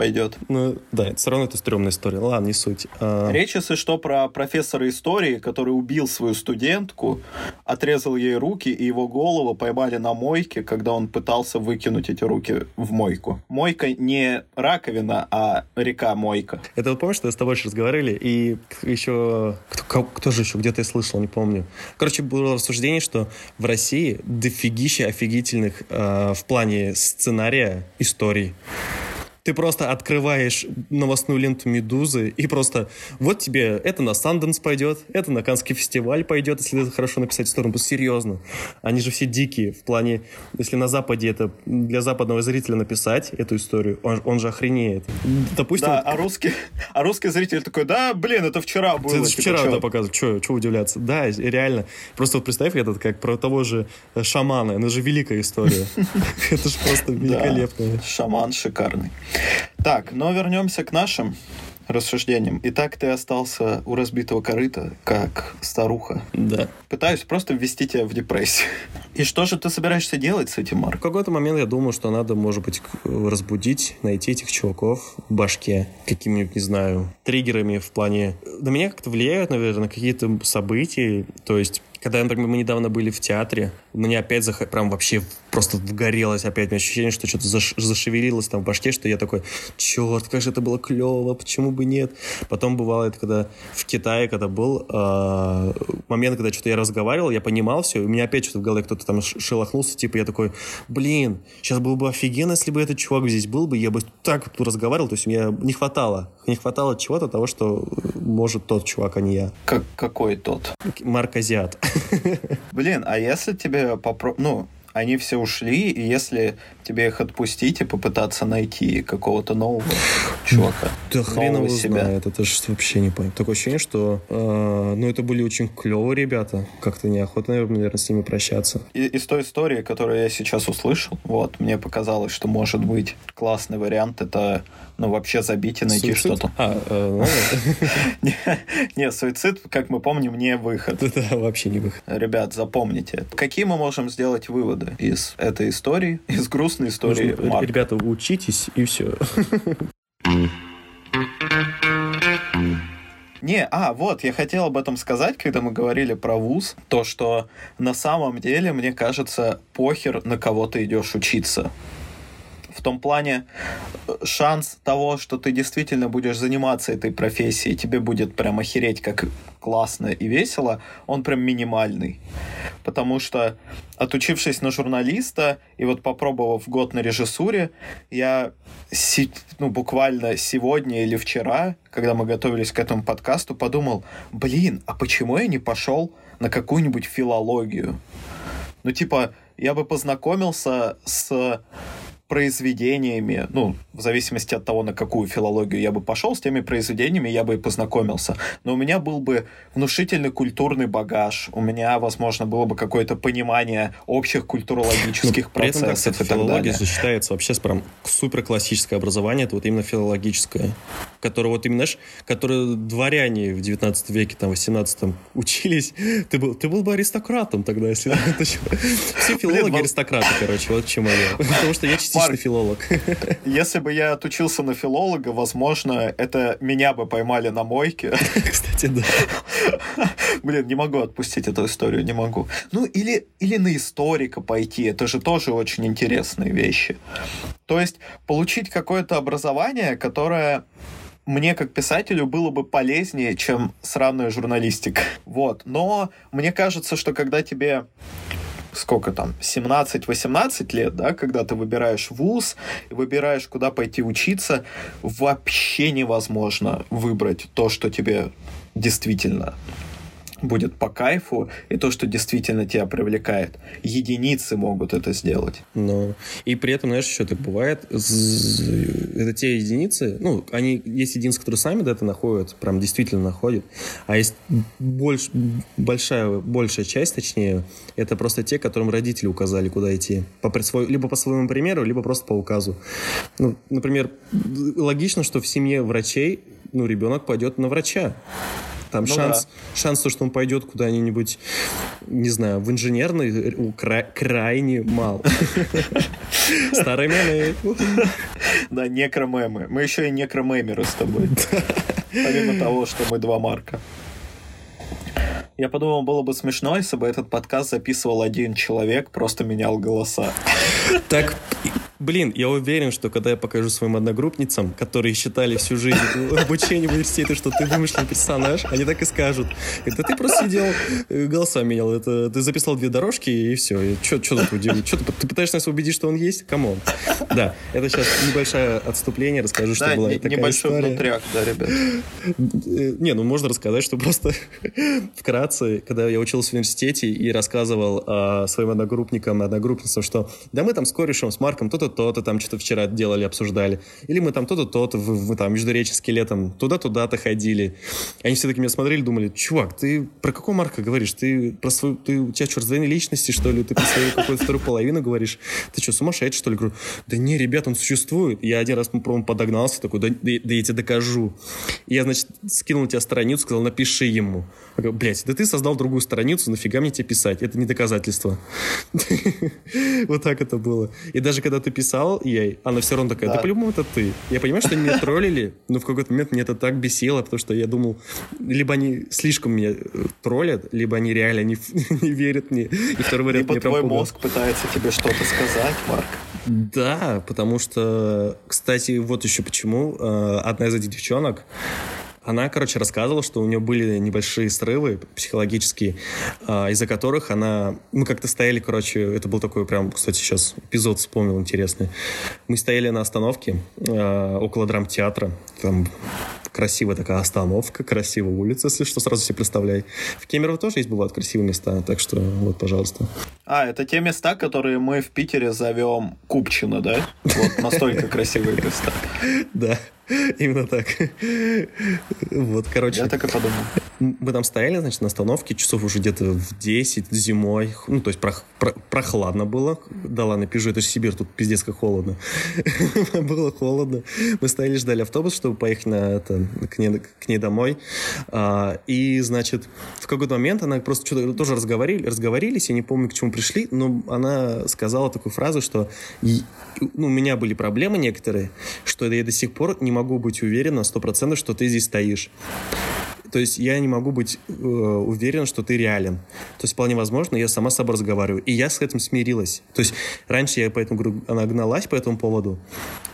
пойдет. Ну, да, это все равно это стрёмная история. Ладно, не суть. А... Речь, если что, про профессора истории, который убил свою студентку, отрезал ей руки, и его голову поймали на мойке, когда он пытался выкинуть эти руки в мойку. Мойка не раковина, а река Мойка. Это вот помнишь, что с тобой еще разговаривали, и еще... Кто, кто же еще где-то я слышал, не помню. Короче, было рассуждение, что в России дофигища офигительных э, в плане сценария историй. Ты просто открываешь новостную ленту «Медузы» и просто вот тебе это на Санденс пойдет, это на Канский фестиваль пойдет, если это хорошо написать историю. Серьезно. Они же все дикие в плане, если на Западе это для западного зрителя написать эту историю, он, он же охренеет. Допустим... Да, а русский, а русский зритель такой, да, блин, это вчера было. Это типа, вчера, да, показывают. Что, что удивляться? Да, реально. Просто вот представь этот, как про того же э, шамана. Это же великая история. Это же просто великолепно. Шаман шикарный. Так, но вернемся к нашим рассуждениям. Итак, ты остался у разбитого корыта, как старуха. Да. Пытаюсь просто ввести тебя в депрессию. И что же ты собираешься делать с этим, Марк? В какой-то момент я думаю, что надо, может быть, разбудить, найти этих чуваков в башке какими-нибудь, не знаю, триггерами в плане... На меня как-то влияют, наверное, какие-то события. То есть когда, например, мы недавно были в театре, мне опять зах... прям вообще просто вгорелось опять. У ощущение, что что-то заш... зашевелилось там в башке, что я такой, черт, как же это было клево, почему бы нет. Потом бывало это, когда в Китае, когда был э, момент, когда что-то я разговаривал, я понимал все, и у меня опять что-то в голове кто-то там шелохнулся, типа я такой, блин, сейчас было бы офигенно, если бы этот чувак здесь был бы, я бы так тут разговаривал, то есть мне не хватало, не хватало чего-то того, что может тот чувак, а не я. Как, какой тот? Марк Азиат. Блин, а если тебе попро... Ну, они все ушли, и если тебе их отпустить и попытаться найти какого-то нового чувака, да хрен его себя. знает, это же вообще не понятно. Такое ощущение, что э, ну это были очень клевые ребята, как-то неохота, наверное, с ними прощаться. И, из той истории, которую я сейчас услышал, вот, мне показалось, что может быть классный вариант, это ну, вообще забить и найти что-то. А, э, ну, не, суицид, как мы помним, не выход. Да, вообще не выход. Ребят, запомните. Какие мы можем сделать выводы из этой истории, из грустной истории Ребята, учитесь и все. Не, а, вот, я хотел об этом сказать, когда мы говорили про вуз, то, что на самом деле, мне кажется, похер, на кого ты идешь учиться в том плане э, шанс того, что ты действительно будешь заниматься этой профессией, тебе будет прям охереть как классно и весело, он прям минимальный. Потому что, отучившись на журналиста и вот попробовав год на режиссуре, я ну, буквально сегодня или вчера, когда мы готовились к этому подкасту, подумал, блин, а почему я не пошел на какую-нибудь филологию? Ну, типа, я бы познакомился с произведениями, ну, в зависимости от того, на какую филологию я бы пошел, с теми произведениями я бы и познакомился. Но у меня был бы внушительный культурный багаж, у меня, возможно, было бы какое-то понимание общих культурологических Но процессов этом, кстати, и так филология же считается вообще прям супер классическое образование, это вот именно филологическое, которое вот именно, знаешь, которое дворяне в 19 веке, там, 18 учились. Ты был, ты был бы аристократом тогда, если... Все филологи аристократы, короче, вот чему я. Потому что я частично Марк, филолог. Если бы я отучился на филолога, возможно, это меня бы поймали на мойке. Кстати, да. Блин, не могу отпустить эту историю, не могу. Ну, или, или на историка пойти, это же тоже очень интересные вещи. То есть получить какое-то образование, которое мне как писателю было бы полезнее, чем сраная журналистика. Вот. Но мне кажется, что когда тебе сколько там, 17-18 лет, да, когда ты выбираешь вуз, выбираешь, куда пойти учиться, вообще невозможно выбрать то, что тебе действительно будет по кайфу, и то, что действительно тебя привлекает. Единицы могут это сделать. Но и при этом, знаешь, еще так бывает, это те единицы, ну, они, есть единицы, которые сами это находят, прям действительно находят, а есть больш, большая, большая часть, точнее, это просто те, которым родители указали, куда идти. По, либо по своему примеру, либо просто по указу. Ну, например, логично, что в семье врачей ну, ребенок пойдет на врача. Там ну, шанс, да. шанс, что он пойдет куда-нибудь, не знаю, в инженерный, кра- крайне мал. Старые мемы. Да, некромемы. Мы еще и некромемеры с тобой. Помимо того, что мы два марка. Я подумал, было бы смешно, если бы этот подкаст записывал один человек, просто менял голоса. Так, Блин, я уверен, что когда я покажу своим одногруппницам, которые считали всю жизнь обучение в университете, что ты вымышленный персонаж, они так и скажут. Это ты просто сидел, э, голоса менял. Это ты записал две дорожки и все. Что тут удивить? Что ты, пытаешься нас убедить, что он есть? Come on. Да, это сейчас небольшое отступление. Расскажу, что да, была не, такая небольшой история. внутряк, да, ребят. Э, не, ну можно рассказать, что просто вкратце, когда я учился в университете и рассказывал а, своим одногруппникам, одногруппницам, что да мы там с корешем, с Марком, то-то то-то там что-то вчера делали, обсуждали. Или мы там то-то, то-то, в, в, там, междуреческие летом туда-туда-то ходили. Они все таки меня смотрели, думали, чувак, ты про какого Марка говоришь? Ты про свою, ты, у тебя раздвоение личности, что ли? Ты про свою какую-то вторую половину говоришь? Ты что, сумасшедший, что ли? Говорю, да не, ребят, он существует. Я один раз, по подогнался, такой, да, да, да я тебе докажу. И я, значит, скинул тебе страницу, сказал, напиши ему. Блядь, да ты создал другую страницу, нафига мне тебе писать? Это не доказательство. Вот так это было. И даже когда ты писал ей, она все равно такая, да, по-любому это ты. Я понимаю, что они меня троллили, но в какой-то момент мне это так бесило, потому что я думал, либо они слишком меня э, троллят, либо они реально не, не верят мне. И второй вариант Либо твой мозг пытается тебе что-то сказать, Марк. Да, потому что, кстати, вот еще почему. Э, одна из этих девчонок, она, короче, рассказывала, что у нее были небольшие срывы психологические, а, из-за которых она... Мы как-то стояли, короче, это был такой прям, кстати, сейчас эпизод вспомнил интересный. Мы стояли на остановке а, около драмтеатра, там красивая такая остановка, красивая улица, если что, сразу себе представляй. В Кемерово тоже есть бывают красивые места, так что вот, пожалуйста. А, это те места, которые мы в Питере зовем Купчино, да? Вот настолько красивые места. Да. Именно так. Вот, короче. Я так и подумал. Мы там стояли, значит, на остановке часов уже где-то в 10 зимой. Ну, то есть прох, про, прохладно было. Да ладно, пижу, это же Сибирь, тут пиздец как холодно. было холодно. Мы стояли, ждали автобус, чтобы поехать на это, к, ней, к ней домой. А, и, значит, в какой-то момент она просто что-то тоже разговорили, разговорились, я не помню, к чему пришли, но она сказала такую фразу, что ну, у меня были проблемы некоторые, что я до сих пор не могу быть уверен на 100%, что ты здесь стоишь. То есть я не могу быть э, уверен, что ты реален. То есть вполне возможно, я сама с собой разговариваю. И я с этим смирилась. То есть раньше я поэтому говорю, она гналась по этому поводу.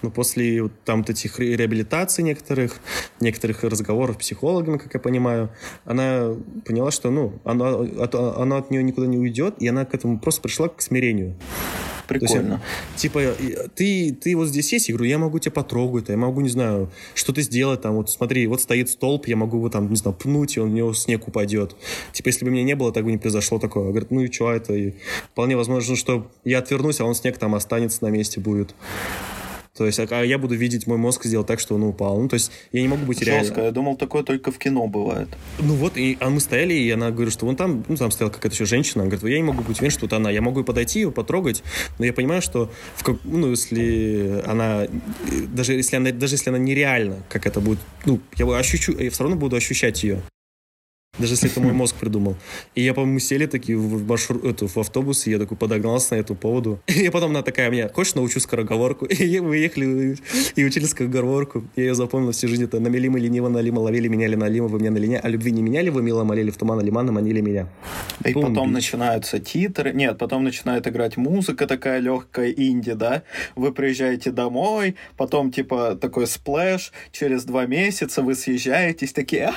Но после там вот этих реабилитаций некоторых, некоторых разговоров с психологами, как я понимаю, она поняла, что ну, она, от, она от нее никуда не уйдет, и она к этому просто пришла к смирению. Прикольно. Есть, типа, ты, ты вот здесь есть, я говорю, я могу тебя потрогать, я могу, не знаю, что-то сделать, там, вот смотри, вот стоит столб, я могу его там, не знаю, пнуть, и он в него снег упадет. Типа, если бы меня не было, так бы не произошло такое. Говорит, ну и что это? И вполне возможно, что я отвернусь, а он снег там останется на месте будет. То есть, а я буду видеть мой мозг сделать так, что он упал. Ну, то есть, я не могу быть Жестко. реально... я думал, такое только в кино бывает. Ну вот, и а мы стояли, и она говорит, что вон там, ну, там стояла какая-то еще женщина, она говорит, я не могу быть уверен, что это она. Я могу подойти, ее потрогать, но я понимаю, что, в, ну, если она, даже если она, даже если она нереальна, как это будет, ну, я ощущу, я все равно буду ощущать ее. Даже если это мой мозг придумал. И я, по-моему, сели такие в, маршрут, эту, в автобус, и я такой подогнался на эту поводу. И потом она такая мне, хочешь научу скороговорку? И мы ехали и учили скороговорку. Я ее запомнил всю жизнь. Это намели мы лениво, налимо, ловили, меняли налимо, вы меня на лине. А любви не меняли, вы мило молили в туман, лимана, манили меня. И Бум, потом начинаются титры. Нет, потом начинает играть музыка такая легкая, инди, да? Вы приезжаете домой, потом типа такой splash, через два месяца вы съезжаетесь, такие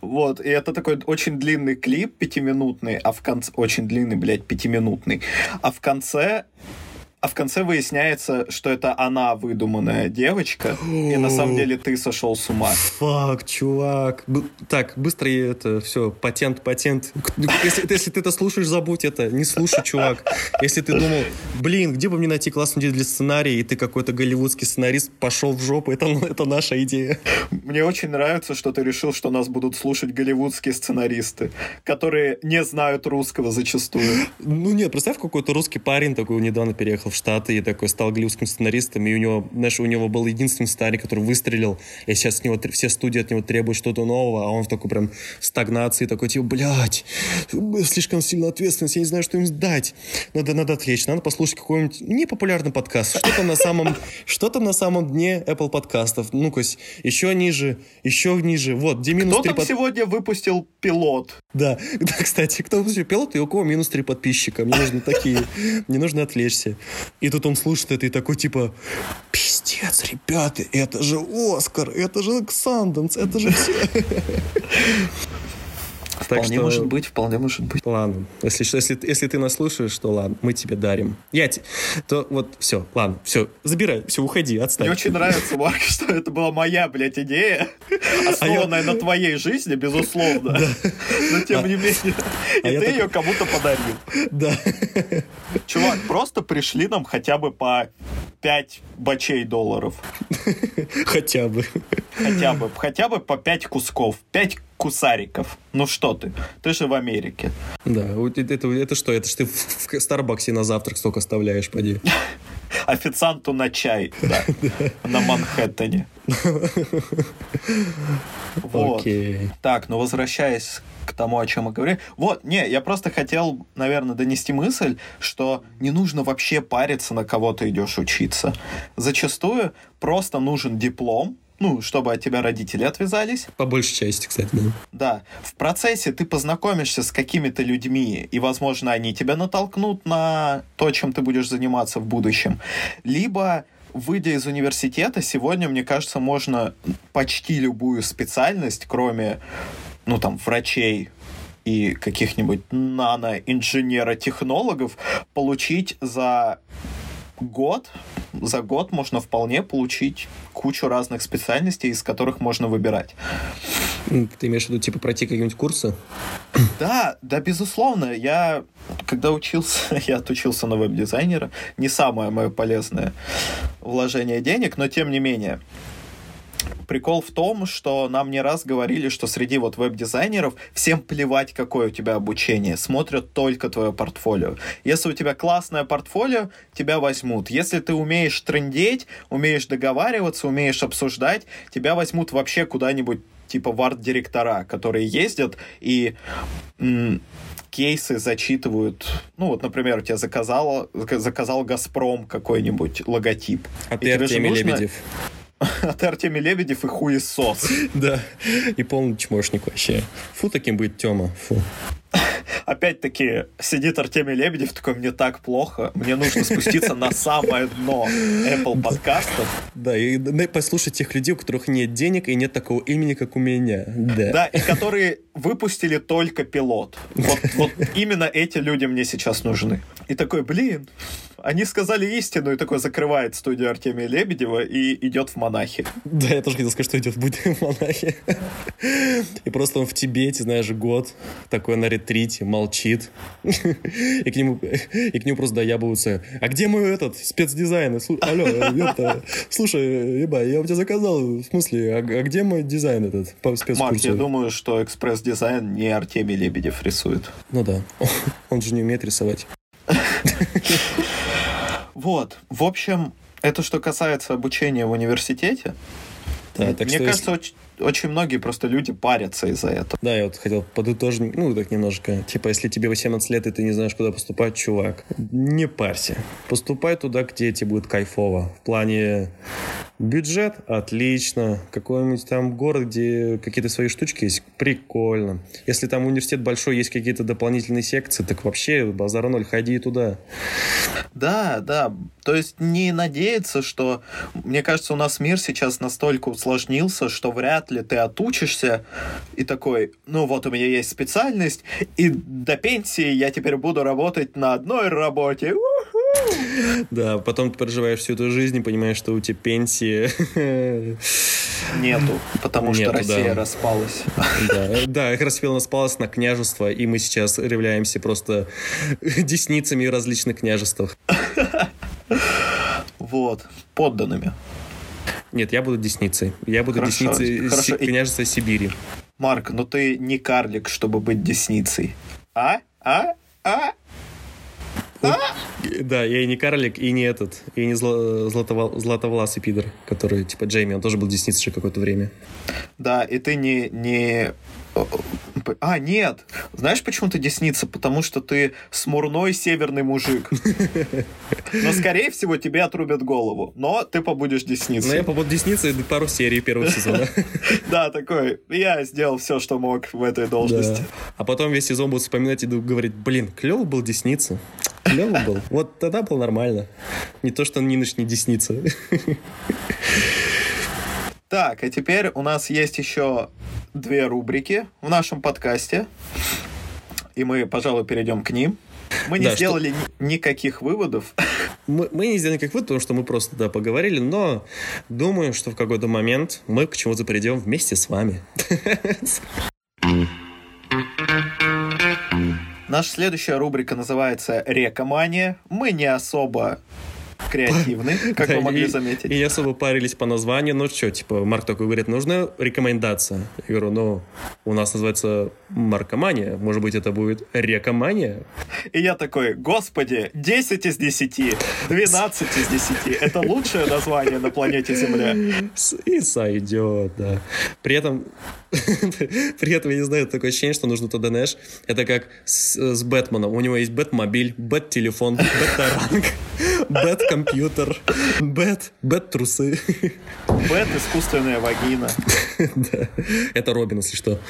вот, и это такой очень длинный клип, пятиминутный, а в конце... Очень длинный, блядь, пятиминутный. А в конце а в конце выясняется, что это она выдуманная девочка, и на самом деле ты сошел с ума. Фак, чувак. Б- Так, быстро это все, патент, патент. Если, если ты это слушаешь, забудь это. Не слушай, чувак. Если ты думал, блин, где бы мне найти классную идею для сценария, и ты какой-то голливудский сценарист, пошел в жопу, это, это наша идея. Мне очень нравится, что ты решил, что нас будут слушать голливудские сценаристы, которые не знают русского зачастую. Ну нет, представь, какой-то русский парень такой недавно переехал в Штаты и такой стал голливудским сценаристом, и у него, знаешь, у него был единственный сценарий, который выстрелил, и сейчас с него все студии от него требуют что-то нового, а он в такой прям стагнации, такой типа, блядь, слишком сильно ответственность, я не знаю, что им дать. Надо, надо отвлечь, надо послушать какой-нибудь непопулярный подкаст. Что там на самом, что там на самом дне Apple подкастов? Ну-ка, еще ниже, еще ниже. Вот, где минус Кто там под- сегодня выпустил пилот? да, да, кстати, кто выпустил пилот, и у кого минус три подписчика. Мне нужны такие, мне нужно отвлечься. И тут он слушает это и такой, типа, пиздец, ребята, это же Оскар, это же Санденс, это же все. Так вполне что- может быть, вполне может быть. Ладно, если, если, если ты нас слушаешь, то ладно, мы тебе дарим. Я те- то вот, все, ладно, все, забирай, все, уходи, Мне отстань. очень нравится, Марк, что это была моя, блядь, идея, основанная на твоей жизни, безусловно. Но тем не менее, а и ты так- ее кому-то подарил. Да. Чувак, просто пришли нам хотя бы по 5 бачей долларов. Хотя бы. Хотя бы, хотя бы по 5 кусков, 5 кусариков. Ну что ты? Ты же в Америке. Да, это, это, это что? Это ж ты в, в Старбаксе на завтрак столько оставляешь, поди. Официанту на чай, да, на Манхэттене. Вот. Окей. Так, ну возвращаясь к тому, о чем мы говорили. Вот, не, я просто хотел, наверное, донести мысль, что не нужно вообще париться, на кого ты идешь учиться. Зачастую просто нужен диплом, ну, чтобы от тебя родители отвязались. По большей части, кстати, да. Да, в процессе ты познакомишься с какими-то людьми, и, возможно, они тебя натолкнут на то, чем ты будешь заниматься в будущем. Либо, выйдя из университета, сегодня, мне кажется, можно почти любую специальность, кроме, ну, там, врачей, и каких-нибудь нано-инженера-технологов получить за год. За год можно вполне получить кучу разных специальностей, из которых можно выбирать. Ты имеешь в виду, типа, пройти какие-нибудь курсы? Да, да, безусловно. Я, когда учился, я отучился на веб-дизайнера. Не самое мое полезное вложение денег, но тем не менее. Прикол в том, что нам не раз говорили, что среди вот веб-дизайнеров всем плевать, какое у тебя обучение, смотрят только твое портфолио. Если у тебя классное портфолио, тебя возьмут. Если ты умеешь трендеть, умеешь договариваться, умеешь обсуждать, тебя возьмут вообще куда-нибудь типа в арт-директора, которые ездят и кейсы зачитывают. Ну вот, например, у тебя заказал, заказал Газпром какой-нибудь логотип. А И ты Артемий нужно- Лебедев. А ты Артемий Лебедев и хуесос. Да. И полный чмошник вообще. Фу, таким быть Тёма. Фу. Опять-таки, сидит Артемий Лебедев, такой, мне так плохо, мне нужно спуститься на самое дно Apple подкастов. Да, и послушать тех людей, у которых нет денег и нет такого имени, как у меня. Да. Да, и которые выпустили только пилот. Вот, вот именно эти люди мне сейчас нужны. И такой, блин, они сказали истину, и такой закрывает студию Артемия Лебедева и идет в монахи. Да, я тоже хотел сказать, что идет в монахе. И просто он в Тибете, знаешь, год, такой на ретрите, молчит. И к нему, и к нему просто доябываются. А где мой этот спецдизайн? Алло, это, слушай, еба, я у тебя заказал, в смысле, а, а где мой дизайн этот по Марк, я спецкурсу? думаю, что экспресс-дизайн не Артемий Лебедев рисует. Ну да, он же не умеет рисовать. Вот, в общем, это что касается обучения в университете. Да, так Мне кажется, очень, очень многие просто люди парятся из-за этого. Да, я вот хотел подытожить, ну, так немножко. Типа, если тебе 18 лет, и ты не знаешь, куда поступать, чувак, не парься. Поступай туда, где тебе будет кайфово. В плане бюджет – отлично. Какой-нибудь там город, где какие-то свои штучки есть – прикольно. Если там университет большой, есть какие-то дополнительные секции, так вообще базар ноль, ходи туда. Да, да. То есть не надеяться, что... Мне кажется, у нас мир сейчас настолько усложнился, что вряд ли ты отучишься и такой, ну вот у меня есть специальность, и до пенсии я теперь буду работать на одной работе. У-ху! Да, потом ты проживаешь всю эту жизнь и понимаешь, что у тебя пенсии... Нету, потому что Россия да. распалась. Да, да, их распил распалось на княжество, и мы сейчас являемся просто десницами различных княжествах. Вот, подданными. Нет, я буду десницей. Я буду Хорошо, десницей хорошо. Княжества Сибири. Марк, ну ты не карлик, чтобы быть десницей. А? А? А? Да, я и не карлик, и не этот, и не зло- златовол- златовласый пидор, который, типа, Джейми, он тоже был десницей еще какое-то время. Да, и ты не... не... А, нет. Знаешь, почему ты десница? Потому что ты смурной северный мужик. Но, скорее всего, тебе отрубят голову. Но ты побудешь Но я десницей. побуду десницей пару серий первого сезона. Да, такой. Я сделал все, что мог в этой должности. А потом весь сезон будут вспоминать и говорить, блин, клево был десница. Клево был. Вот тогда было нормально. Не то, что нынешний десница. Так, а теперь у нас есть еще две рубрики в нашем подкасте. И мы, пожалуй, перейдем к ним. Мы не Да, что- сделали ни- никаких выводов. Мы, мы не сделали никаких выводов, потому что мы просто да, поговорили, но думаю, что в какой-то момент мы к чему-то придем вместе с вами. Наша следующая рубрика называется «Рекомания». Мы не особо креативны, как вы могли заметить. И не особо парились по названию. Ну что, типа, Марк такой говорит, нужна рекомендация. Я говорю, ну, у нас называется маркомания. Может быть, это будет рекомания? И я такой, господи, 10 из 10, 12 из 10. Это лучшее название на планете Земля. И сойдет, да. При этом, при этом, я не знаю, такое ощущение, что нужно туда, знаешь, это как с, с Бэтменом. У него есть Бэтмобиль, Бэт-телефон, Бэт-таранг, Бэт-компьютер, Бэт, Бэт-трусы. Бэт искусственная вагина. Да. Это Робин, если что.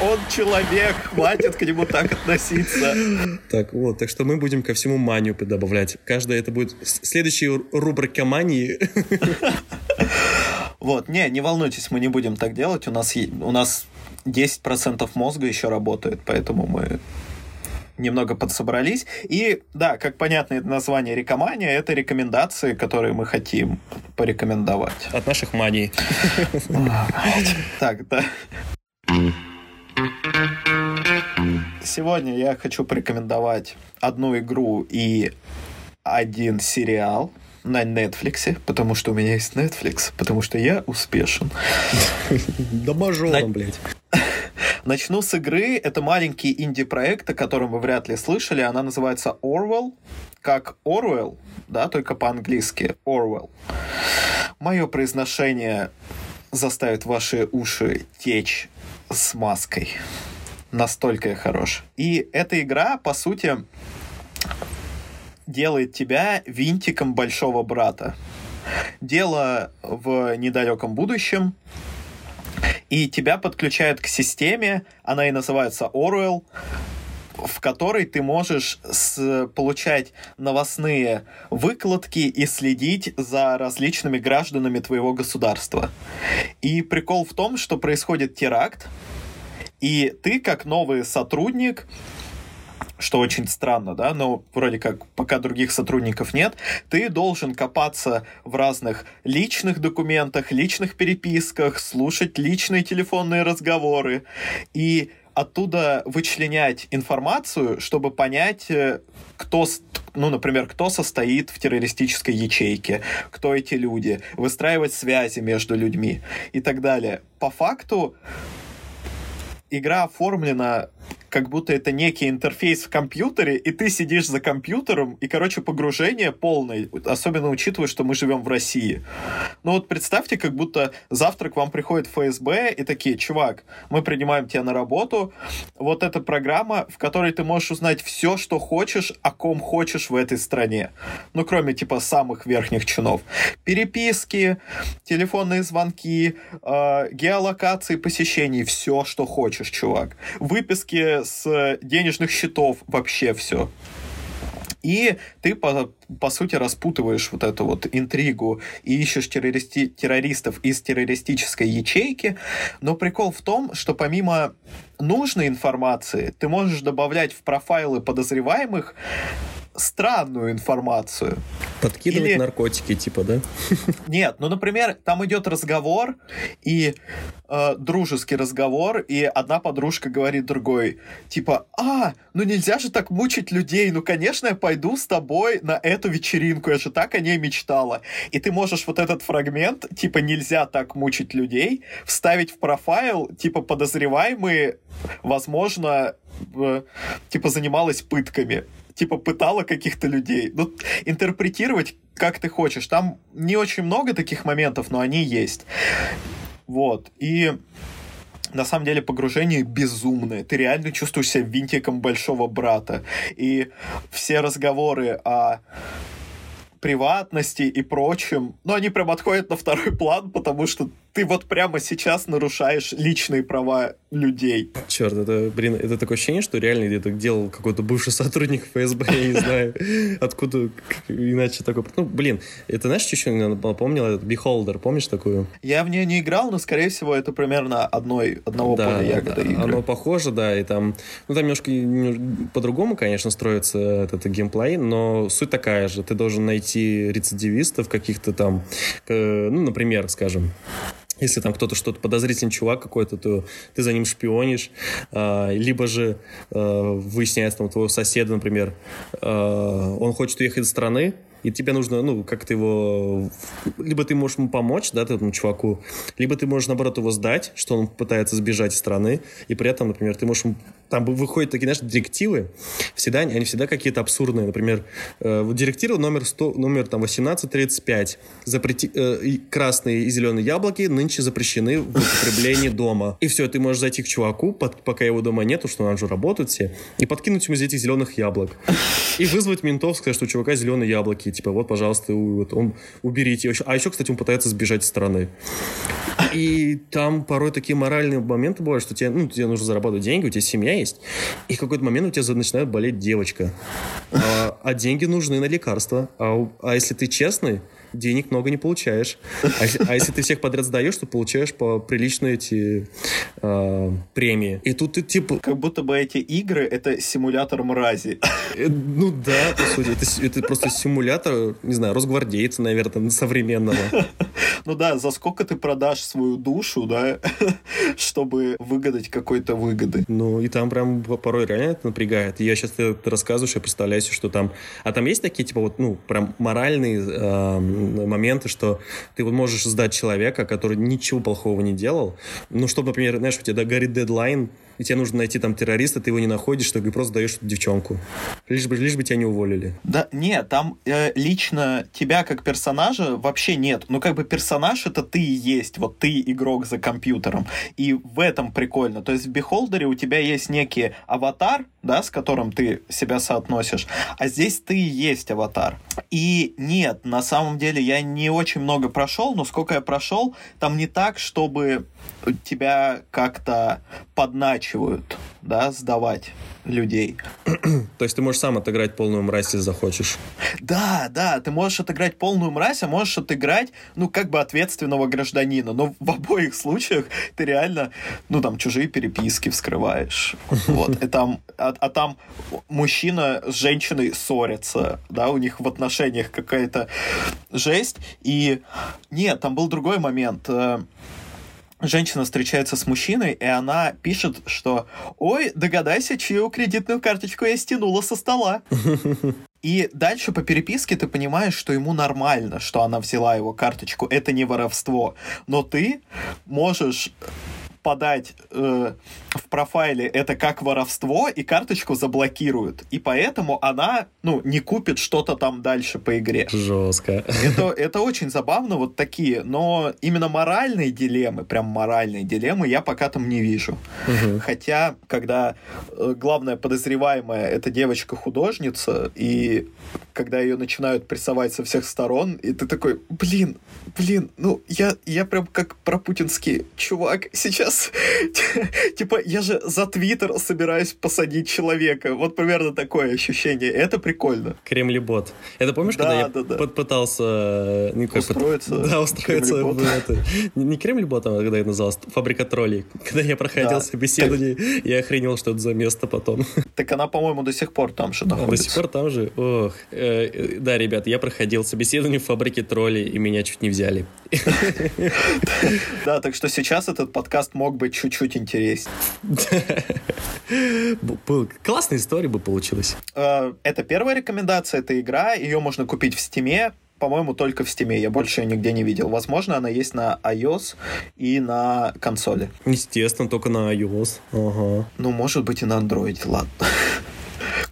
Он человек, хватит к нему так относиться. Так, вот, так что мы будем ко всему манию добавлять. Каждая это будет следующая ру- рубрика мании. Вот, не, не волнуйтесь, мы не будем так делать. У нас, у нас 10% мозга еще работает, поэтому мы немного подсобрались. И да, как понятно, это название рекомания, это рекомендации, которые мы хотим порекомендовать. От наших маний. Так, да. Сегодня я хочу порекомендовать одну игру и один сериал на Netflix, потому что у меня есть Netflix, потому что я успешен. Да мажором, блядь. Начну с игры. Это маленький инди-проект, о котором вы вряд ли слышали. Она называется Orwell, как Orwell, да, только по-английски. Orwell. Мое произношение заставит ваши уши течь с маской. Настолько я хорош. И эта игра, по сути, делает тебя винтиком большого брата. Дело в недалеком будущем, и тебя подключают к системе, она и называется Orwell, в которой ты можешь с- получать новостные выкладки и следить за различными гражданами твоего государства. И прикол в том, что происходит теракт, и ты, как новый сотрудник, что очень странно, да, но вроде как пока других сотрудников нет, ты должен копаться в разных личных документах, личных переписках, слушать личные телефонные разговоры и оттуда вычленять информацию, чтобы понять, э, кто, ну, например, кто состоит в террористической ячейке, кто эти люди, выстраивать связи между людьми и так далее. По факту игра оформлена как будто это некий интерфейс в компьютере, и ты сидишь за компьютером, и, короче, погружение полное, особенно учитывая, что мы живем в России. Ну вот представьте, как будто завтра к вам приходит ФСБ и такие, чувак, мы принимаем тебя на работу, вот эта программа, в которой ты можешь узнать все, что хочешь, о ком хочешь в этой стране. Ну, кроме, типа, самых верхних чинов. Переписки, телефонные звонки, э, геолокации посещений, все, что хочешь, чувак. Выписки с денежных счетов, вообще все. И ты, по, по сути, распутываешь вот эту вот интригу и ищешь террористи- террористов из террористической ячейки. Но прикол в том, что помимо нужной информации, ты можешь добавлять в профайлы подозреваемых странную информацию. Подкидывать Или... наркотики, типа, да? Нет, ну, например, там идет разговор, и э, дружеский разговор, и одна подружка говорит другой, типа, а, ну нельзя же так мучить людей, ну, конечно, я пойду с тобой на эту вечеринку, я же так о ней мечтала. И ты можешь вот этот фрагмент, типа, нельзя так мучить людей, вставить в профайл, типа, подозреваемые, возможно, э, типа, занималась пытками типа пытала каких-то людей. Ну, интерпретировать как ты хочешь. Там не очень много таких моментов, но они есть. Вот. И на самом деле погружение безумное. Ты реально чувствуешь себя винтиком большого брата. И все разговоры о приватности и прочем, но они прям отходят на второй план, потому что ты вот прямо сейчас нарушаешь личные права людей. Черт, это, блин, это такое ощущение, что реально где-то делал какой-то бывший сотрудник ФСБ, я не знаю, откуда иначе такой... Ну, блин, это знаешь, еще напомнил? Это Beholder, помнишь такую? Я в нее не играл, но, скорее всего, это примерно одной, одного да, поля ягода игры. Оно похоже, да, и там... Ну, там немножко по-другому, конечно, строится этот геймплей, но суть такая же. Ты должен найти рецидивистов каких-то там, ну, например, скажем, если там кто-то что-то подозрительный чувак какой-то, то ты за ним шпионишь, а, либо же а, выясняется там твоего соседа, например, а, он хочет уехать из страны, и тебе нужно, ну, как-то его... Либо ты можешь ему помочь, да, этому чуваку, либо ты можешь, наоборот, его сдать, что он пытается сбежать из страны, и при этом, например, ты можешь... Там выходят такие, знаешь, директивы, всегда, они всегда какие-то абсурдные. Например, э, директива номер, 100, номер там, 1835. Запрети, э, красные и зеленые яблоки нынче запрещены в употреблении дома. И все, ты можешь зайти к чуваку, под, пока его дома нету, что он же работают все, и подкинуть ему из этих зеленых яблок. И вызвать ментов, сказать, что у чувака зеленые яблоки такие, типа, вот, пожалуйста, вот, он, уберите. А еще, кстати, он пытается сбежать из страны. И там порой такие моральные моменты бывают, что тебе, ну, тебе нужно зарабатывать деньги, у тебя семья есть, и в какой-то момент у тебя начинает болеть девочка. А, а деньги нужны на лекарства. А, а если ты честный, денег много не получаешь. А, а если ты всех подряд сдаешь, то получаешь по приличные эти э, премии. И тут ты типа... Как будто бы эти игры — это симулятор мрази. Э, ну да, по сути. Это, это просто симулятор, не знаю, росгвардейца, наверное, современного. Ну да, за сколько ты продашь свою душу, да, чтобы выгадать какой-то выгоды. Ну и там прям порой реально это напрягает. Я сейчас ты рассказываешь, я представляю себе, что там... А там есть такие, типа, вот, ну, прям моральные э, моменты, что ты вот можешь сдать человека, который ничего плохого не делал, ну, чтобы, например, знаешь, у тебя горит дедлайн, и тебе нужно найти там террориста, ты его не находишь, ты просто даешь девчонку. Лишь бы, лишь бы тебя не уволили. Да, нет, там э, лично тебя как персонажа вообще нет. Ну, как бы персонаж это ты и есть, вот ты игрок за компьютером. И в этом прикольно. То есть в Beholder е у тебя есть некий аватар, да, с которым ты себя соотносишь, а здесь ты и есть аватар. И нет, на самом деле я не очень много прошел, но сколько я прошел, там не так, чтобы тебя как-то подначивают, да, сдавать людей. То есть ты можешь сам отыграть полную мразь, если захочешь. Да, да, ты можешь отыграть полную мразь, а можешь отыграть, ну, как бы ответственного гражданина. Но в обоих случаях ты реально, ну, там, чужие переписки вскрываешь. Вот, и там, а, а там мужчина с женщиной ссорятся, да, у них в отношениях какая-то жесть. И нет, там был другой момент э, женщина встречается с мужчиной, и она пишет, что «Ой, догадайся, чью кредитную карточку я стянула со стола». И дальше по переписке ты понимаешь, что ему нормально, что она взяла его карточку. Это не воровство. Но ты можешь подать э, в профайле это как воровство, и карточку заблокируют. И поэтому она, ну, не купит что-то там дальше по игре. Жестко. Это, это очень забавно, вот такие. Но именно моральные дилеммы, прям моральные дилеммы я пока там не вижу. Угу. Хотя, когда э, главная подозреваемая это девочка-художница, и когда ее начинают прессовать со всех сторон, и ты такой, блин, блин, ну, я, я прям как пропутинский чувак сейчас, типа, я же за Твиттер собираюсь посадить человека. Вот примерно такое ощущение. Это прикольно. Кремлебот. Это помнишь, да, когда да, я да. пытался... Э, как устроиться. Под... Да, устроиться в это. Не Кремлебот, а когда я назывался, фабрика троллей. Когда я проходил да. собеседование, я охренел, что это за место потом. Так она, по-моему, до сих пор там же находится. До сих пор там же. Ох. Э, э, Да, ребят, я проходил собеседование в фабрике троллей, и меня чуть не взяли. Да, так что сейчас этот подкаст мог быть чуть-чуть интереснее. Был- Классная история бы получилась. Э, Это первая рекомендация, это игра, ее можно купить в Стиме, по-моему, только в Стиме, я больше ее нигде не видел. Возможно, она есть на iOS и на консоли. Естественно, только на iOS. Ага. Ну, может быть, и на андроиде, ладно.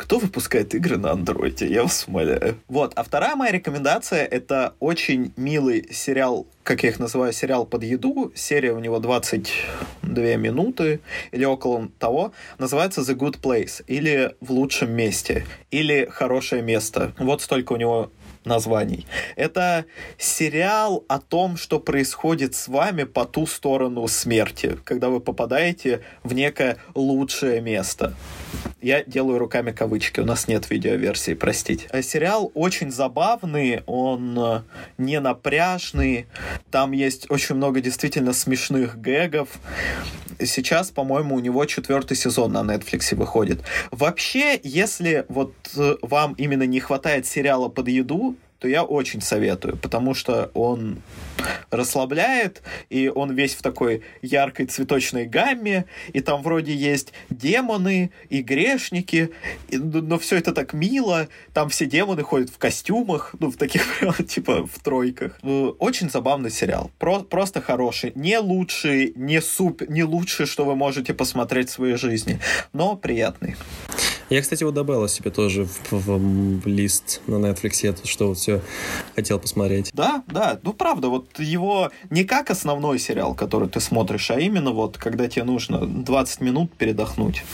Кто выпускает игры на андроиде? Я вас умоляю. Вот, а вторая моя рекомендация — это очень милый сериал, как я их называю, сериал под еду. Серия у него 22 минуты или около того. Называется The Good Place или В лучшем месте или Хорошее место. Вот столько у него названий. Это сериал о том, что происходит с вами по ту сторону смерти, когда вы попадаете в некое лучшее место. Я делаю руками кавычки, у нас нет видеоверсии, простите. А Сериал очень забавный, он э, не напряжный, там есть очень много действительно смешных гэгов. Сейчас, по-моему, у него четвертый сезон на Netflix выходит. Вообще, если вот э, вам именно не хватает сериала под еду, то я очень советую, потому что он расслабляет, и он весь в такой яркой цветочной гамме, и там вроде есть демоны и грешники, и- но, все это так мило, там все демоны ходят в костюмах, ну, в таких прям, типа, в тройках. Э, Очень забавный сериал, Про- просто хороший, не лучший, не суп, не лучший, что вы можете посмотреть в своей жизни, но приятный. Я, кстати, вот добавил себе тоже в, в- в лист на Netflix, я тут что вот все хотел посмотреть. Да, да, ну правда, вот его не как основной сериал, который ты смотришь, а именно вот когда тебе нужно 20 минут передохнуть.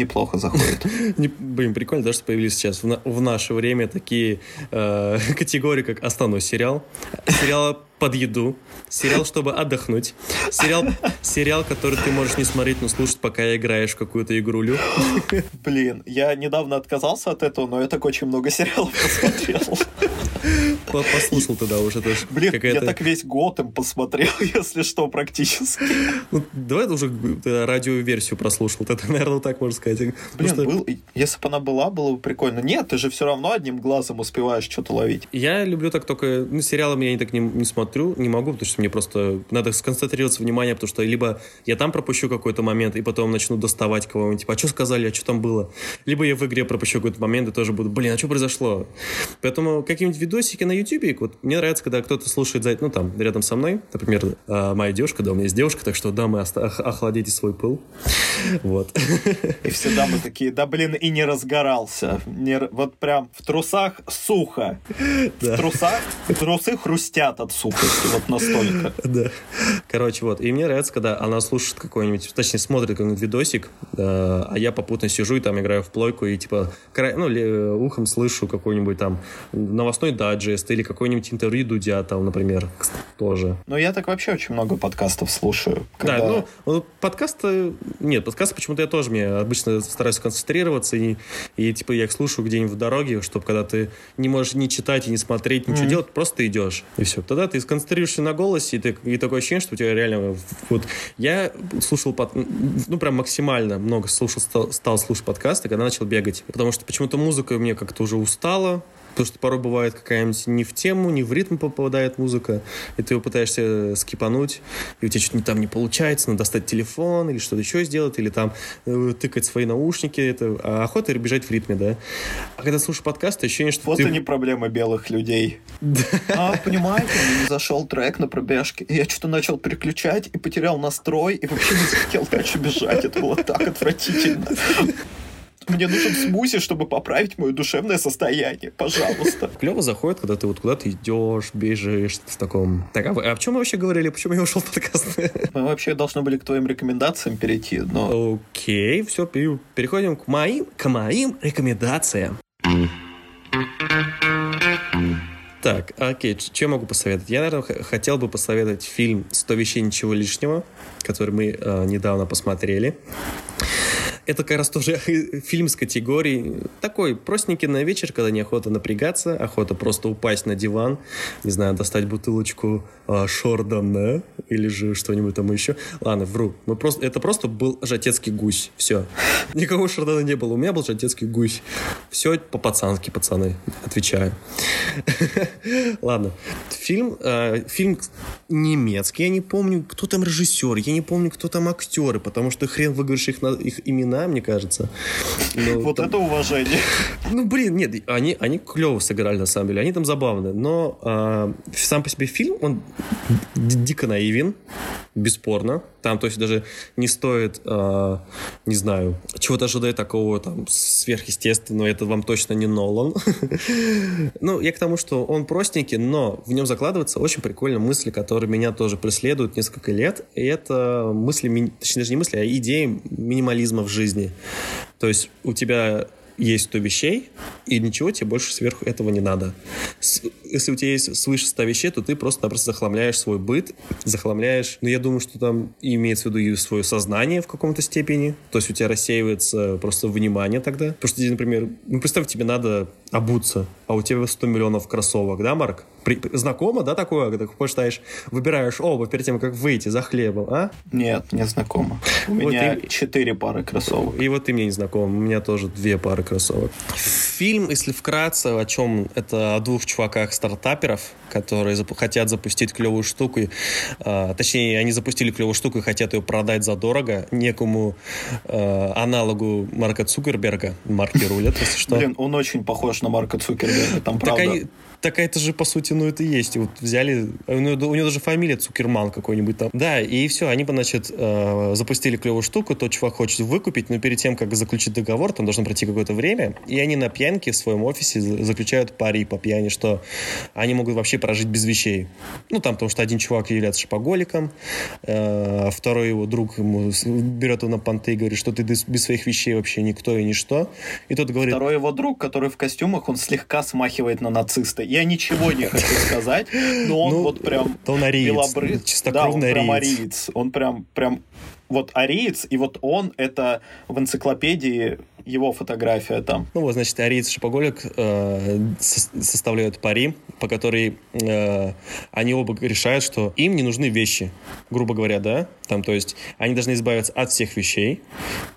Неплохо заходит. Блин, прикольно, да, что появились сейчас в, на- в наше время такие э, категории, как основной сериал, сериал под еду, сериал, чтобы отдохнуть, сериал, сериал, который ты можешь не смотреть, но слушать, пока играешь в какую-то игрулю. Блин, я недавно отказался от этого, но я так очень много сериалов посмотрел. По- Послушал тогда уже тоже. Блин, я так весь год им посмотрел, если что, практически. Ну, давай ты уже тогда радиоверсию прослушал. Это, наверное, так можно сказать. Блин, Потому что был, если бы она была, было бы прикольно. Нет, ты же все равно одним глазом успеваешь что-то ловить. Я люблю так только... Ну, сериалами я так не, не смотрю, не могу, потому что мне просто надо сконцентрироваться внимание, потому что либо я там пропущу какой-то момент, и потом начну доставать кого-нибудь, типа, а что сказали, а что там было? Либо я в игре пропущу какой-то момент, и тоже буду, блин, а что произошло? Поэтому какие-нибудь видосики на ютубе, вот мне нравится, когда кто-то слушает, за, ну, там, рядом со мной, например, а, моя девушка, да, у меня есть девушка, так что, дамы, охладите свой пыл. Вот. И всегда мы такие, да блин, и не разгорался. Не вот прям в трусах сухо. В трусах трусы хрустят от сухости, вот настолько. Да. Короче, вот. И мне нравится, когда она слушает какой-нибудь, точнее, смотрит какой-нибудь видосик, э, а я попутно сижу и там играю в плойку и типа кра- ну, э, ухом слышу какой-нибудь там новостной дайджест или какой-нибудь интервью Дудя там, например, тоже. Но я так вообще очень много подкастов слушаю. когда- Да, ну, подкасты... Нет, подкасты почему-то я тоже мне обычно стараюсь концентрироваться и, и типа я их слушаю где-нибудь в дороге, чтобы когда ты не можешь ни читать и не смотреть, ничего делать, просто идешь. И все. Тогда ты сконцентрируешься на голосе, и, ты, и такое ощущение, что у тебя реально... Вот я слушал, под, ну, прям максимально много слушал, стал, стал слушать подкасты, когда начал бегать. Потому что почему-то музыка мне как-то уже устала, Потому что порой бывает какая-нибудь не в тему, не в ритм попадает музыка, и ты его пытаешься скипануть, и у тебя что-то не- там не получается, надо достать телефон или что-то еще сделать, или там э, тыкать свои наушники, это а охота бежать в ритме, да. А когда слушаешь подкаст, ощущение, что Вот ты... они проблемы белых людей. А, понимаете, мне не зашел трек на пробежке. и Я что-то начал переключать и потерял настрой, и вообще не захотел дальше бежать. Это было так отвратительно. Мне нужен смузи, чтобы поправить мое душевное состояние. Пожалуйста. Клево заходит, когда ты вот куда-то идешь, бежишь в таком... Так, а, а о чем мы вообще говорили? Почему я ушел в подкаст? Мы вообще должны были к твоим рекомендациям перейти, но... Окей, все, переходим к моим, к моим рекомендациям. Так, окей, что я могу посоветовать? Я, наверное, хотел бы посоветовать фильм «100 вещей, ничего лишнего», который мы э, недавно посмотрели. Это как раз тоже фильм с категории такой простенький на вечер, когда неохота напрягаться, охота просто упасть на диван, не знаю, достать бутылочку а, Шордана или же что-нибудь там еще. Ладно, вру. Мы просто, это просто был жатецкий гусь. Все. Никакого Шордана не было. У меня был жатецкий гусь. Все по-пацански, пацаны. Отвечаю. Ладно. Фильм, э, фильм немецкий. Я не помню, кто там режиссер. Я не помню, кто там актеры, потому что хрен выговоришь их, на, их имена, мне кажется. Но, вот там... это уважение. Ну, блин, нет, они, они клево сыграли, на самом деле. Они там забавные. Но э, сам по себе фильм, он дико наивен, бесспорно. Там, то есть, даже не стоит, э, не знаю, чего-то ожидать такого там сверхъестественного. Это вам точно не Нолан. ну, я к тому, что он простенький, но в нем закладываются очень прикольные мысли, которые меня тоже преследуют несколько лет. И это мысли, точнее, даже не мысли, а идеи минимализма в жизни. То есть у тебя есть 100 вещей, и ничего тебе больше сверху этого не надо. Если у тебя есть свыше 100 вещей, то ты просто-напросто захламляешь свой быт, захламляешь, ну, я думаю, что там имеется в виду и свое сознание в каком-то степени, то есть у тебя рассеивается просто внимание тогда. Потому что, например, ну, представь, тебе надо обуться, а у тебя 100 миллионов кроссовок, да, Марк? При, знакомо, да, такое, когда почитаешь, выбираешь оба перед тем, как выйти за хлебом, а? Нет, не знакомо. У вот меня и... четыре пары кроссовок. И вот ты мне не знаком, у меня тоже две пары кроссовок. Фильм, если вкратце, о чем это о двух чуваках-стартаперов, которые зап- хотят запустить клевую штуку, э, точнее, они запустили клевую штуку и хотят ее продать задорого некому э, аналогу Марка Цукерберга, марки рулет, если что. Блин, он очень похож на Марка Цукерберга, там правда. Так, это же, по сути, ну, это есть. Вот взяли... У него, у него даже фамилия Цукерман какой-нибудь там. Да, и все, они, значит, э, запустили клевую штуку, тот чувак хочет выкупить, но перед тем, как заключить договор, там должно пройти какое-то время, и они на пьянке в своем офисе заключают пари по пьяни, что они могут вообще прожить без вещей. Ну, там, потому что один чувак является шопоголиком, э, второй его друг ему берет его на понты и говорит, что ты без своих вещей вообще никто и ничто. И тот говорит... Второй его друг, который в костюмах, он слегка смахивает на нациста я ничего не хочу сказать, но он ну, вот прям он ариец, Да, он прям ариец. Он прям, прям вот ариец, и вот он это в энциклопедии его фотография там. Ну вот, значит, Ариец Шапоголик э, со- составляют пари, по которой э, они оба решают, что им не нужны вещи, грубо говоря, да, там, то есть они должны избавиться от всех вещей,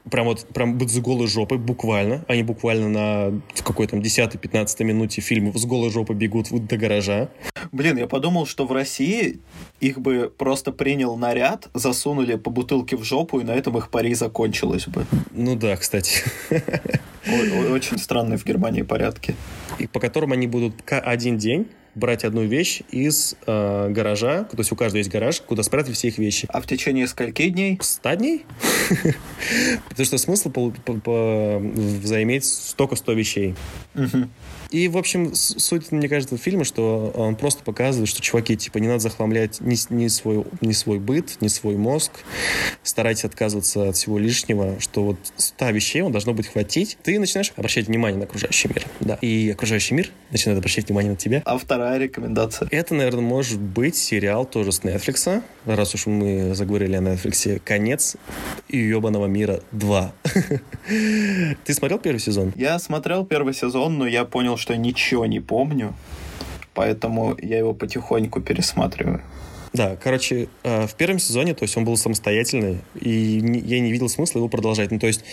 прям вот, прям быть с голой жопой, буквально, они буквально на какой там 10-15 минуте фильма с голой жопой бегут до гаража. Блин, я подумал, что в России их бы просто принял наряд, засунули по бутылке в жопу, и на этом их пари закончилось бы. Ну да, кстати. Очень странные в Германии порядки. И по которым они будут один день брать одну вещь из э, гаража, то есть у каждого есть гараж, куда спрятать все их вещи. А в течение скольки дней? Ста дней? Потому что смысл заиметь столько 100 вещей. И, в общем, суть, мне кажется, фильма, что он просто показывает, что, чуваки, типа, не надо захламлять ни, ни, свой, ни свой быт, ни свой мозг. Старайтесь отказываться от всего лишнего, что вот 100 вещей он должно быть хватить. Ты начинаешь обращать внимание на окружающий мир. Да. И окружающий мир начинает обращать внимание на тебя. А вторая рекомендация? Это, наверное, может быть сериал тоже с Netflix. Раз уж мы заговорили о Netflix. «Конец ебаного мира 2». Ты смотрел первый сезон? Я смотрел первый сезон, но я понял, что ничего не помню, поэтому я его потихоньку пересматриваю. Да, короче, э, в первом сезоне, то есть он был самостоятельный, и я не видел смысла его продолжать. Ну, то есть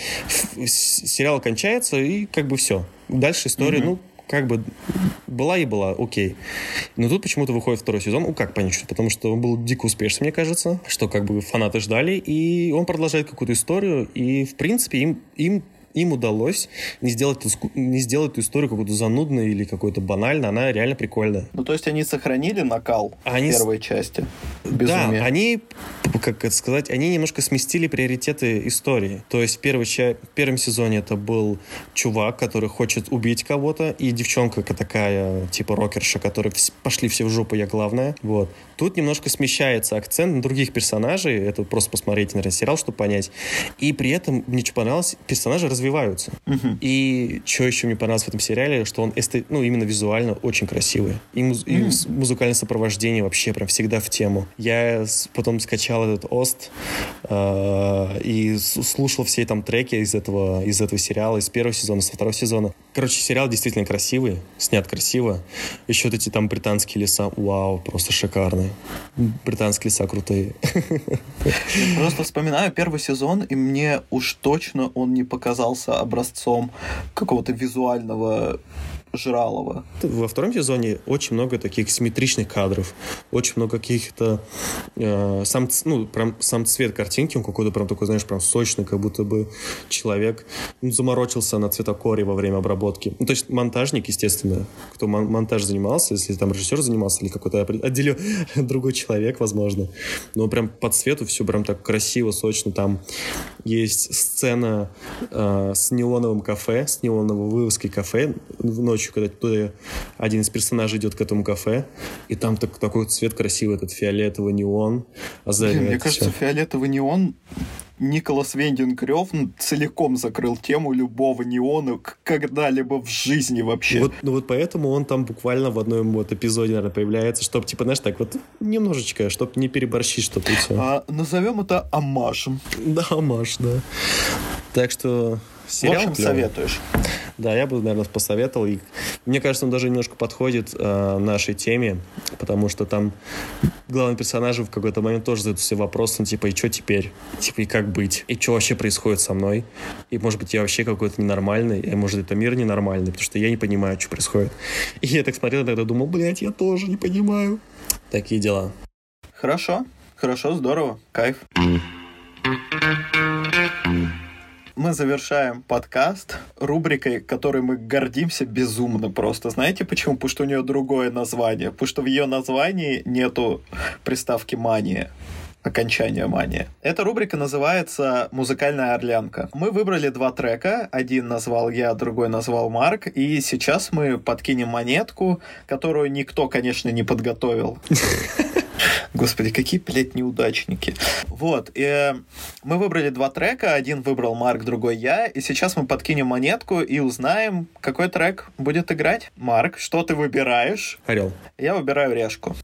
сериал кончается, и как бы все. Дальше история, mm-hmm. ну, как бы была и была, окей. Но тут почему-то выходит второй сезон, ну как понять, потому что он был дико успешный, мне кажется, что как бы фанаты ждали, и он продолжает какую-то историю, и в принципе им, им им удалось не сделать, не сделать эту историю какую-то занудной или какой-то банальной, она реально прикольная. Ну, то есть они сохранили накал они... первой части? Безумие. Да, они, как это сказать, они немножко сместили приоритеты истории. То есть в, первой, в первом сезоне это был чувак, который хочет убить кого-то, и девчонка такая, типа рокерша, которая пошли все в жопу, я главная. Вот. Тут немножко смещается акцент на других персонажей, это просто посмотреть, наверное, сериал, чтобы понять. И при этом мне что понравилось, персонажи развиваются. Угу. И что еще мне понравилось в этом сериале, что он эсте... ну, именно визуально очень красивый. И, муз... угу. и музыкальное сопровождение вообще прям всегда в тему. Я потом скачал этот Ост э, и слушал все там треки из этого, из этого сериала, из первого сезона, со второго сезона. Короче, сериал действительно красивый, снят красиво. Еще вот эти там британские леса, вау, просто шикарные. Британские леса крутые. Просто вспоминаю первый сезон, и мне уж точно он не показался образцом какого-то визуального Жралова. Во втором сезоне очень много таких симметричных кадров, очень много каких-то э, сам, ну, прям сам цвет картинки, он какой-то прям такой, знаешь, прям сочный, как будто бы человек ну, заморочился на цветокоре во время обработки. Ну, то есть монтажник, естественно, кто мон- монтаж занимался, если там режиссер занимался или какой-то отделю другой человек, возможно. Но прям по цвету все прям так красиво, сочно. Там есть сцена э, с неоновым кафе, с неоновой вывеской кафе в ночь ночью, когда туда один из персонажей идет к этому кафе, и там так, такой цвет красивый, этот фиолетовый неон. Блин, мне кажется, все. фиолетовый неон Николас Вендинг Рёвн целиком закрыл тему любого неона когда-либо в жизни вообще. Вот, ну вот поэтому он там буквально в одном вот эпизоде, наверное, появляется, чтобы, типа, знаешь, так вот немножечко, чтобы не переборщить, все. А, назовем это амашем. Да, амаш, да. Так что сериал В общем, клёвый. советуешь. Да, я бы, наверное, посоветовал. И мне кажется, он даже немножко подходит э, нашей теме, потому что там главный персонаж в какой-то момент тоже задает все вопросы, типа, и что теперь? Типа, и как быть? И что вообще происходит со мной? И, может быть, я вообще какой-то ненормальный, и, может, это мир ненормальный, потому что я не понимаю, что происходит. И я так смотрел, тогда думал, блядь, я тоже не понимаю. Такие дела. Хорошо, хорошо, здорово, кайф мы завершаем подкаст рубрикой, которой мы гордимся безумно просто. Знаете почему? Потому что у нее другое название. Потому что в ее названии нету приставки «мания» окончания мания. Эта рубрика называется «Музыкальная орлянка». Мы выбрали два трека. Один назвал я, другой назвал Марк. И сейчас мы подкинем монетку, которую никто, конечно, не подготовил. Господи, какие, блядь, неудачники. Вот, и э, мы выбрали два трека, один выбрал Марк, другой я, и сейчас мы подкинем монетку и узнаем, какой трек будет играть. Марк, что ты выбираешь? Орел. Я выбираю решку.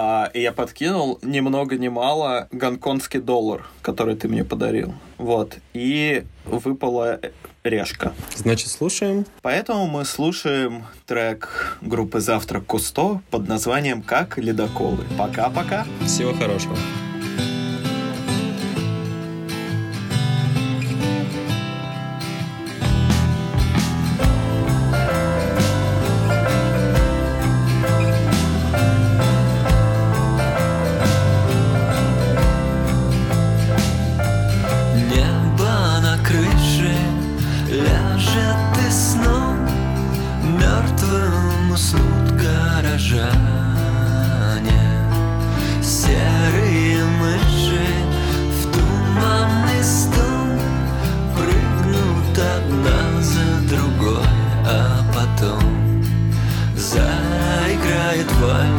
А, и я подкинул ни много ни мало гонконгский доллар, который ты мне подарил. Вот. И выпала решка. Значит, слушаем. Поэтому мы слушаем трек группы «Завтрак Кусто» под названием «Как ледоколы». Пока-пока. Всего хорошего. Потом